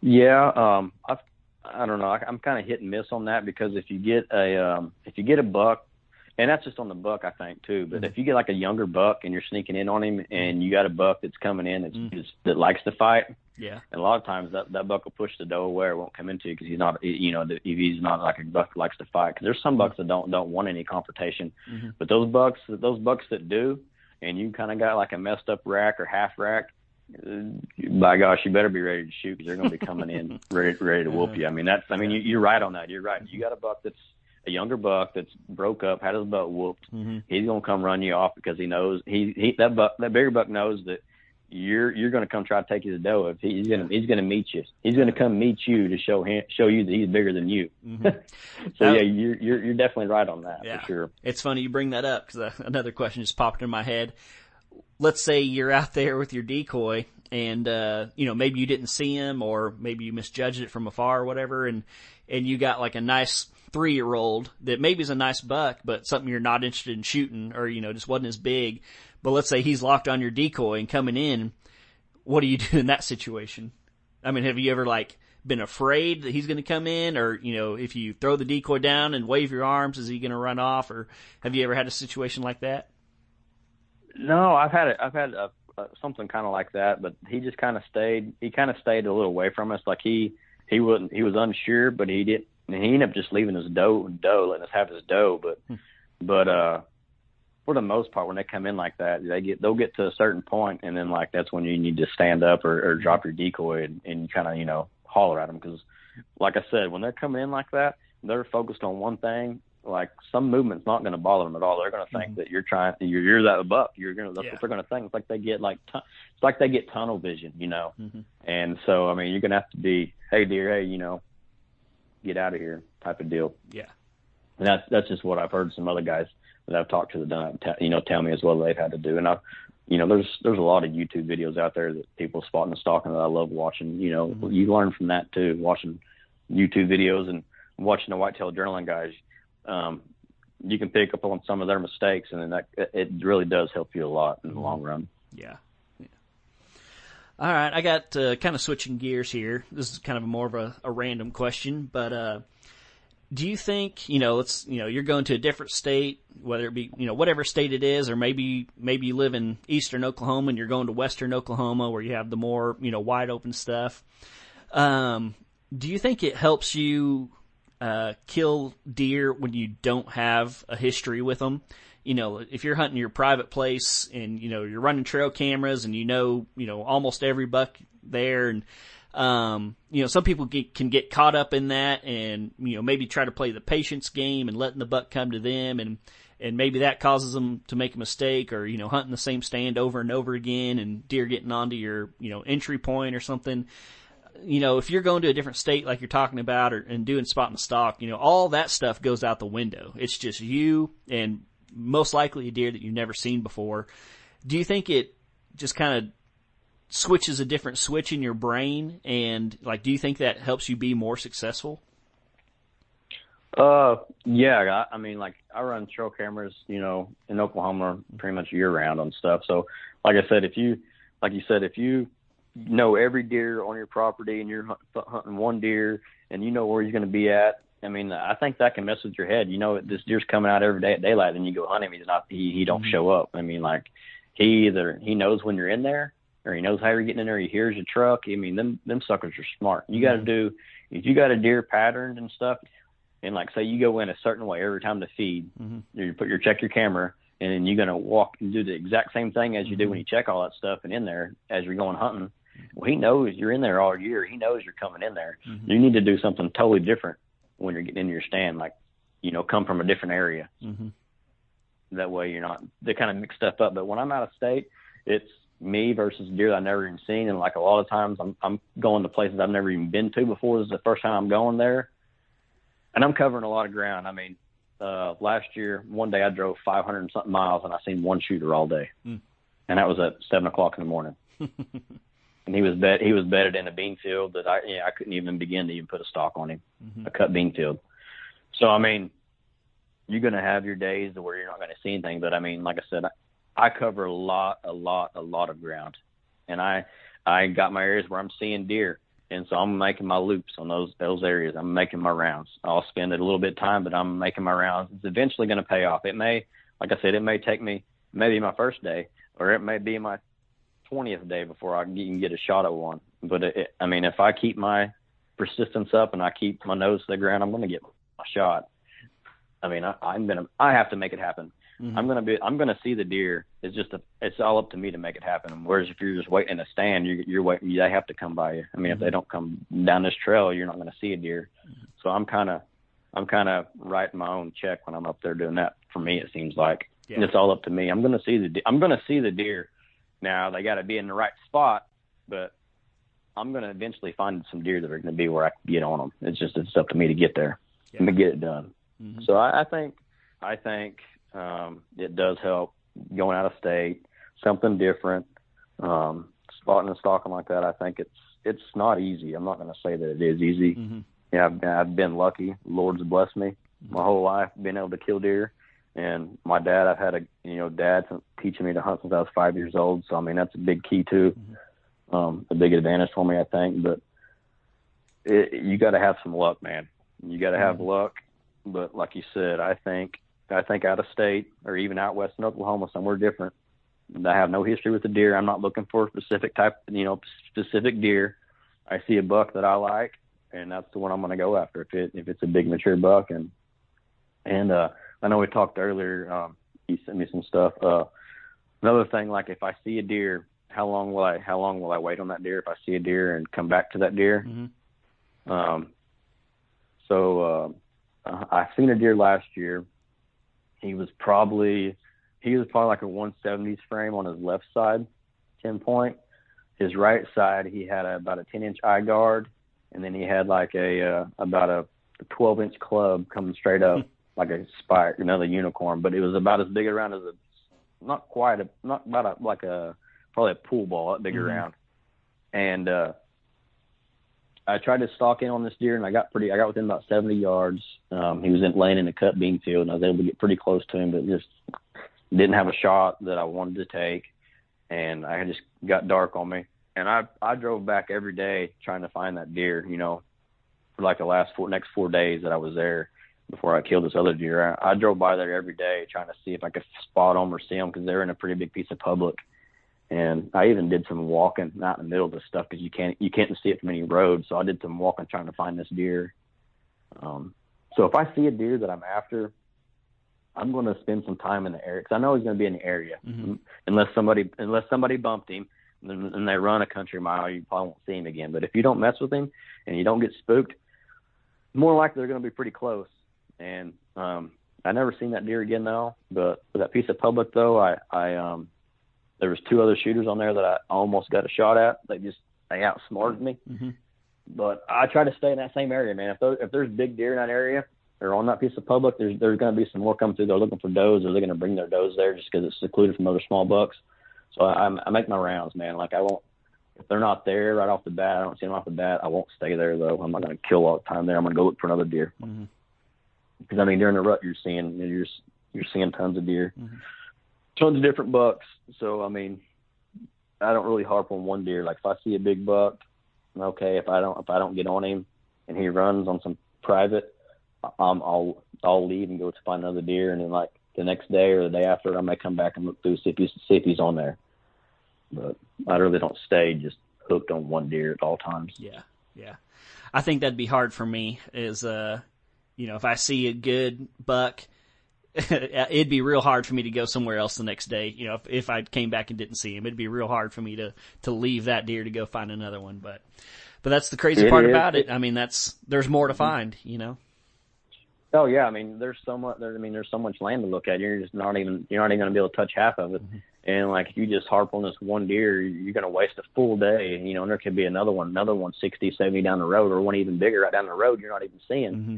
Yeah. Um, I've, I don't know. I, I'm kind of hit and miss on that because if you get a, um, if you get a buck and that's just on the buck, I think too. But mm-hmm. if you get like a younger buck and you're sneaking in on him, and you got a buck that's coming in that's mm-hmm. that likes to fight, yeah. And a lot of times that that buck will push the doe away or won't come into you because he's not, you know, if he's not like a buck that likes to fight. Because there's some bucks that don't don't want any confrontation, mm-hmm. but those bucks, those bucks that do, and you kind of got like a messed up rack or half rack. Uh, by gosh, you better be ready to shoot because they're going to be coming in ready, ready to whoop you. I mean, that's, I mean, you, you're right on that. You're right. You got a buck that's a younger buck that's broke up, had his butt whooped, mm-hmm. he's gonna come run you off because he knows he, he that buck that bigger buck knows that you're you're gonna come try to take his doe. If he's gonna he's gonna meet you, he's gonna come meet you to show him show you that he's bigger than you. Mm-hmm. so now, yeah, you're, you're you're definitely right on that yeah. for sure. It's funny you bring that up because uh, another question just popped in my head. let's say you're out there with your decoy and uh, you know maybe you didn't see him or maybe you misjudged it from afar or whatever and and you got like a nice three year old that maybe is a nice buck but something you're not interested in shooting or you know just wasn't as big but let's say he's locked on your decoy and coming in what do you do in that situation i mean have you ever like been afraid that he's going to come in or you know if you throw the decoy down and wave your arms is he going to run off or have you ever had a situation like that no i've had it i've had a uh, something kind of like that. But he just kind of stayed. He kind of stayed a little away from us. Like he he wasn't he was unsure, but he did. And he ended up just leaving his doe dough, letting us have his doe. But hmm. but uh, for the most part, when they come in like that, they get they'll get to a certain point, and then like that's when you need to stand up or, or drop your decoy and, and kind of you know holler at them because, like I said, when they're coming in like that, they're focused on one thing like some movement's not going to bother them at all. They're going to think mm-hmm. that you're trying, you're, you're that buck. You're going to, that's yeah. what they're going to think. It's like they get like, it's like they get tunnel vision, you know? Mm-hmm. And so, I mean, you're going to have to be, Hey dear, Hey, you know, get out of here type of deal. Yeah. And that's, that's just what I've heard some other guys that I've talked to that done, you know, tell me as well they've had to do. And I, you know, there's, there's a lot of YouTube videos out there that people spotting and stalking that I love watching, you know, mm-hmm. you learn from that too, watching YouTube videos and watching the whitetail journaling guys um, you can pick up on some of their mistakes, and then that it really does help you a lot in the long run. Yeah. yeah. All right, I got uh, kind of switching gears here. This is kind of more of a, a random question, but uh, do you think you know? Let's you know, you're going to a different state, whether it be you know whatever state it is, or maybe maybe you live in eastern Oklahoma and you're going to western Oklahoma where you have the more you know wide open stuff. Um, do you think it helps you uh, kill deer when you don't have a history with them. You know, if you're hunting your private place and you know you're running trail cameras and you know you know almost every buck there and um, you know, some people get, can get caught up in that and, you know, maybe try to play the patience game and letting the buck come to them and, and maybe that causes them to make a mistake or, you know, hunting the same stand over and over again and deer getting onto your, you know, entry point or something you know, if you're going to a different state like you're talking about or, and doing spot and stalk, you know, all that stuff goes out the window. It's just you and most likely a deer that you've never seen before. Do you think it just kind of switches a different switch in your brain and like do you think that helps you be more successful? Uh, yeah, I, I mean, like I run trail cameras, you know, in Oklahoma pretty much year round on stuff. So, like I said, if you, like you said, if you know every deer on your property and you're hunt, hunting one deer and you know where he's going to be at. I mean, I think that can mess with your head. You know, this deer's coming out every day at daylight, and you go hunt him. He's not. He he don't mm-hmm. show up. I mean, like he either he knows when you're in there, or he knows how you're getting in there. He hears your truck. I mean, them them suckers are smart. You got to mm-hmm. do if you got a deer patterned and stuff, and like say you go in a certain way every time to feed. Mm-hmm. You put your check your camera, and then you're gonna walk and do the exact same thing as you do when mm-hmm. you check all that stuff and in there as you're going hunting well, he knows you're in there all year. He knows you're coming in there. Mm-hmm. You need to do something totally different when you're getting in your stand, like, you know, come from a different area. Mm-hmm. That way you're not, they kind of mix stuff up. But when I'm out of state, it's me versus deer that I've never even seen. And like a lot of times I'm, I'm going to places I've never even been to before. This is the first time I'm going there. And I'm covering a lot of ground. I mean, uh, last year, one day I drove 500 and something miles and I seen one shooter all day. Mm. And that was at seven o'clock in the morning. and he was bet he was bedded in a bean field that I yeah I couldn't even begin to even put a stalk on him, mm-hmm. a cut bean field. So I mean, you're gonna have your days to where you're not gonna see anything, but I mean, like I said, I, cover a lot, a lot, a lot of ground, and I I got my areas where I'm seeing deer, and so I'm making my loops on those those areas. I'm making my rounds. I'll spend a little bit of time, but I'm making my rounds. It's eventually going to pay off. It may, like I said, it may take me maybe my first day, or it may be my 20th day before I can get a shot at one. But it, I mean, if I keep my persistence up and I keep my nose to the ground, I'm going to get a shot. I mean, I, I'm gonna, I have to make it happen. Mm-hmm. I'm gonna be, I'm gonna see the deer. It's just, a, it's all up to me to make it happen. Whereas if you're just waiting in a stand, you're, you're waiting, they have to come by you. I mean, mm-hmm. if they mm-hmm. don't come down this trail, you're not gonna see a deer. So I'm kind of, I'm kind of writing my own check when I'm up there doing that. For me, it seems like yeah. it's all up to me. I'm gonna see the, I'm gonna see the deer now they got to be in the right spot, but I'm going to eventually find some deer that are going to be where I can get on them. It's just it's up to me to get there yeah. and to get it done. Mm-hmm. So I, I think I think um, it does help going out of state. something different. Um, spotting and stalking like that, I think it's it's not easy. I'm not going to say that it is easy. Mm-hmm. Yeah, I've, I've been lucky. Lord's blessed me my whole life, being able to kill deer. And my dad, I've had a you know dad teaching me to hunt since I was five years old. So I mean that's a big key too, Mm-hmm. um, a big advantage for me, I think. But it, you got to have some luck, man. You got to have Mhm. luck. But like you said, I think I think out of state or even out west in Oklahoma, somewhere different. I have no history with the deer. I'm not looking for a specific type, you know, specific deer. I see a buck that I like, and that's the one I'm going to go after. If it if it's a big mature buck, and and uh, I know we talked earlier. Um, you sent me some stuff. Uh, another thing, like if I see a deer, how long will I how long will I wait on that deer? If I see a deer and come back to that deer, Mm-hmm. um, so uh, I've seen a deer last year. He was probably he was probably like a 170s frame on his left side, 10 point. His right side he had a, about a 10 inch eye guard, and then he had like a uh, about a 12 inch club coming straight up like a spike, another unicorn. But it was about as big around as a not quite a not about a like a probably a pool ball that big Mhm. around. And uh I tried to stalk in on this deer, and I got pretty. I got within about 70 yards. Um, he was in, laying in a cut bean field, and I was able to get pretty close to him, but just didn't have a shot that I wanted to take. And I just got dark on me, and I I drove back every day trying to find that deer. You know, for like the last four next four days that I was there before I killed this other deer. I, I drove by there every day trying to see if I could spot them or see them because they're in a pretty big piece of public. And I even did some walking out in the middle of this stuff because you can't you can't see it from any road. So I did some walking trying to find this deer. Um, so if I see a deer that I'm after, I'm going to spend some time in the area because I know he's going to be in the area. Mhm. Unless somebody unless somebody bumped him and, and they run a country mile, you probably won't see him again. But if you don't mess with him and you don't get spooked, more likely they're going to be pretty close. And um, I never seen that deer again though. But for that piece of public though, I I um there was two other shooters on there that I almost got a shot at. They just they outsmarted me. Mhm. But I try to stay in that same area, man. If there, if there's big deer in that area or on that piece of public, there's there's going to be some more coming through. They're looking for does, or they're going to bring their does there just because it's secluded from other small bucks. So I, I make my rounds, man. Like I won't if they're not there right off the bat. I don't see them off the bat. I won't stay there though. I'm not going to kill all the time there. I'm going to go look for another deer Mhm. because I mean during the rut you're seeing you're you're seeing tons of deer, Mhm. Tons of different bucks. So I mean, I don't really harp on one deer. Like if I see a big buck, okay. If I don't if I don't get on him and he runs on some private, um, I'll I'll leave and go to find another deer, and then like the next day or the day after, I may come back and look through see if he's see if he's on there. But I really don't stay just hooked on one deer at all times. Yeah, yeah. I think that'd be hard for me. Is uh, you know, if I see a good buck, it'd be real hard for me to go somewhere else the next day. You know, if, if I came back and didn't see him, it'd be real hard for me to to leave that deer to go find another one. But but that's the crazy It part is. about it. I mean, that's there's more to find. You know. Oh yeah, I mean there's so much. There, I mean there's so much land to look at. You're just not even you're not even gonna be able to touch half of it. And like if you just harp on this one deer, you're gonna waste a full day. You know, and there could be another one, another one 60, 70 down the road, or one even bigger right down the road. You're not even seeing. Mm-hmm.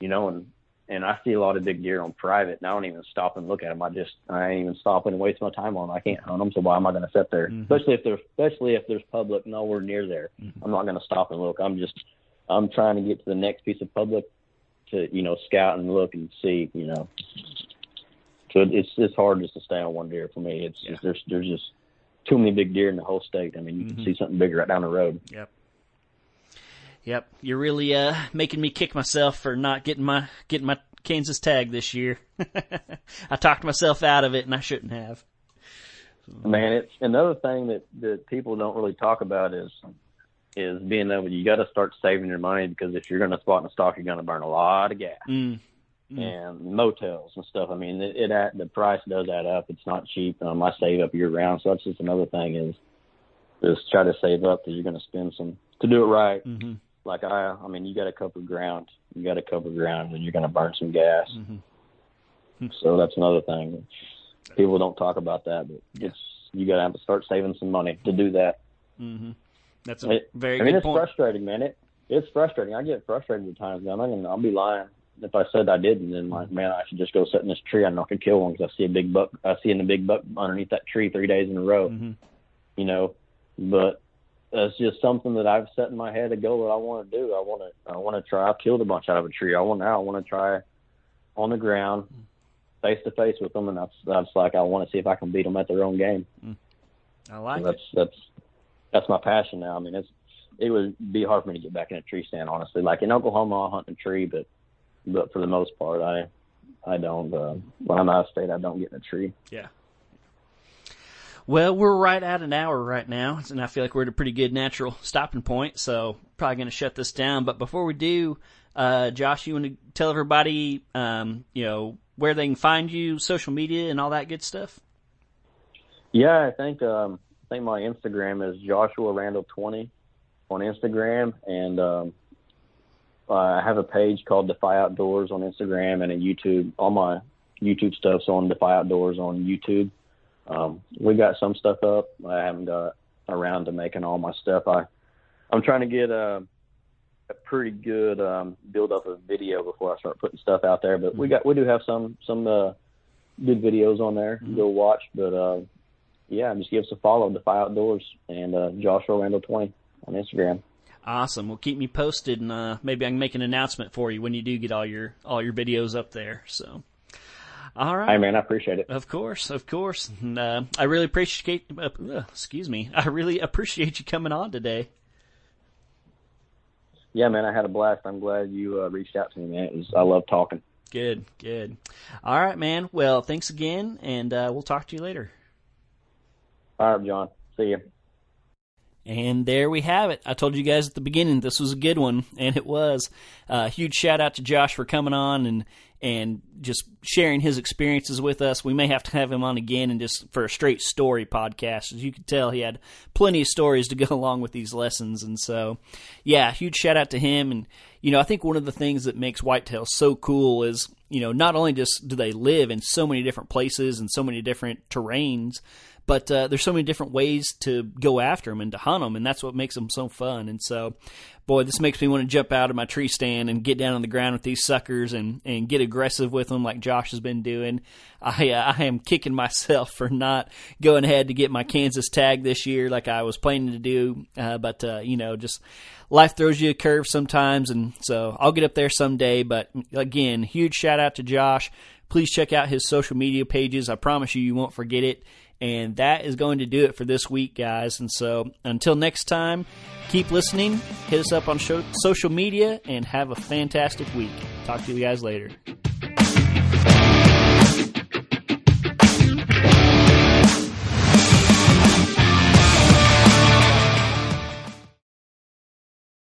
You know, and and I see a lot of big deer on private, and I don't even stop and look at them. I just I ain't even stop and waste my time on them. I can't hunt them, so why am I gonna sit there? Mhm. Especially if there's especially if there's public nowhere near there. Mm-hmm. I'm not gonna stop and look. I'm just I'm trying to get to the next piece of public to you know scout and look and see you know so it's it's hard just to stay on one deer for me it's Yeah. just, there's there's just too many big deer in the whole state i mean you Mhm. can see something bigger right down the road Yep. Yep. You're really uh making me kick myself for not getting my getting my Kansas tag this year. I talked myself out of it and I shouldn't have. man it's another thing that that people don't really talk about is is being able you got to start saving your money because if you're going to spot and stalk you're going to burn a lot of gas Mm. Mm. and motels and stuff. I mean, it, it add, the price does add up. It's not cheap. Um, I save up year round, so that's just another thing is just try to save up because you're going to spend some to do it right. hmm Like I, I mean, you got to cover ground. You got to cover ground, and you're going to burn some gas. hmm So that's another thing. People don't talk about that, but it's you got to have to start saving some money to do that. hmm That's a It- very I mean, it's point. frustrating, man. It it's frustrating. I get frustrated at times. man. I'm not gonna, I'll be lying. if I said I didn't, then like, man, I should just go sit in this tree. I know I could kill one because I see a big buck. I see in a big buck underneath that tree three days in a row. Mm-hmm. You know, but it's just something that I've set in my head a goal that I want to do. I want to I want to try. I've killed a bunch out of a tree. I want now. I want to try on the ground, face to face with them, and that's that's like I want to see if I can beat them at their own game. I like that's it. that's that's my passion now. I mean, it's it would be hard for me to get back in a tree stand, honestly. Like in Oklahoma, I'll hunt a tree, but but for the most part, I I don't. Uh, when I'm out of state, I don't get in a tree. Yeah. Well, we're right at an hour right now, and I feel like we're at a pretty good natural stopping point. So probably going to shut this down. But before we do, uh, Josh, you want to tell everybody, um, you know, where they can find you, social media, and all that good stuff? Yeah, I think um, I think my Instagram is Joshua Randall twenty on Instagram, and um, I have a page called Defy Outdoors on Instagram and a YouTube. All my YouTube stuff's on Defy Outdoors on YouTube. Um, we got some stuff up. I haven't got around to making all my stuff. I I'm trying to get a a pretty good um, build up of video before I start putting stuff out there. But we got we do have some some uh, good videos on there. to Go watch, but. Uh, yeah, just give us a follow, Defy Outdoors, and uh, Joshua Randall 20 on Instagram. Awesome. Well, keep me posted, and uh, maybe I can make an announcement for you when you do get all your all your videos up there. So, all right. Hey, man, I appreciate it. Of course, of course. And, uh, I really appreciate. Uh, uh, excuse me. I really appreciate you coming on today. Yeah, man, I had a blast. I'm glad you uh, reached out to me, man. It was, I love talking. Good, good. All right, man. Well, thanks again, and uh, we'll talk to you later. All right, John. See you. And there we have it. I told you guys at the beginning this was a good one, and it was. Uh, huge shout out to Josh for coming on and and just sharing his experiences with us. We may have to have him on again and just for a straight story podcast. As you can tell, he had plenty of stories to go along with these lessons, and so yeah, huge shout out to him. And you know, I think one of the things that makes whitetail so cool is you know not only just do they live in so many different places and so many different terrains but uh, there's so many different ways to go after them and to hunt them, and that's what makes them so fun. And so, boy, this makes me want to jump out of my tree stand and get down on the ground with these suckers and, and get aggressive with them like Josh has been doing. I uh, I am kicking myself for not going ahead to get my Kansas tag this year like I was planning to do, uh, but uh, you know, just life throws you a curve sometimes, and so I'll get up there someday. But again, huge shout out to Josh. Please check out his social media pages. I promise you, you won't forget it. And that is going to do it for this week, guys. And so until next time, keep listening, hit us up on show, social media, and have a fantastic week. Talk to you guys later.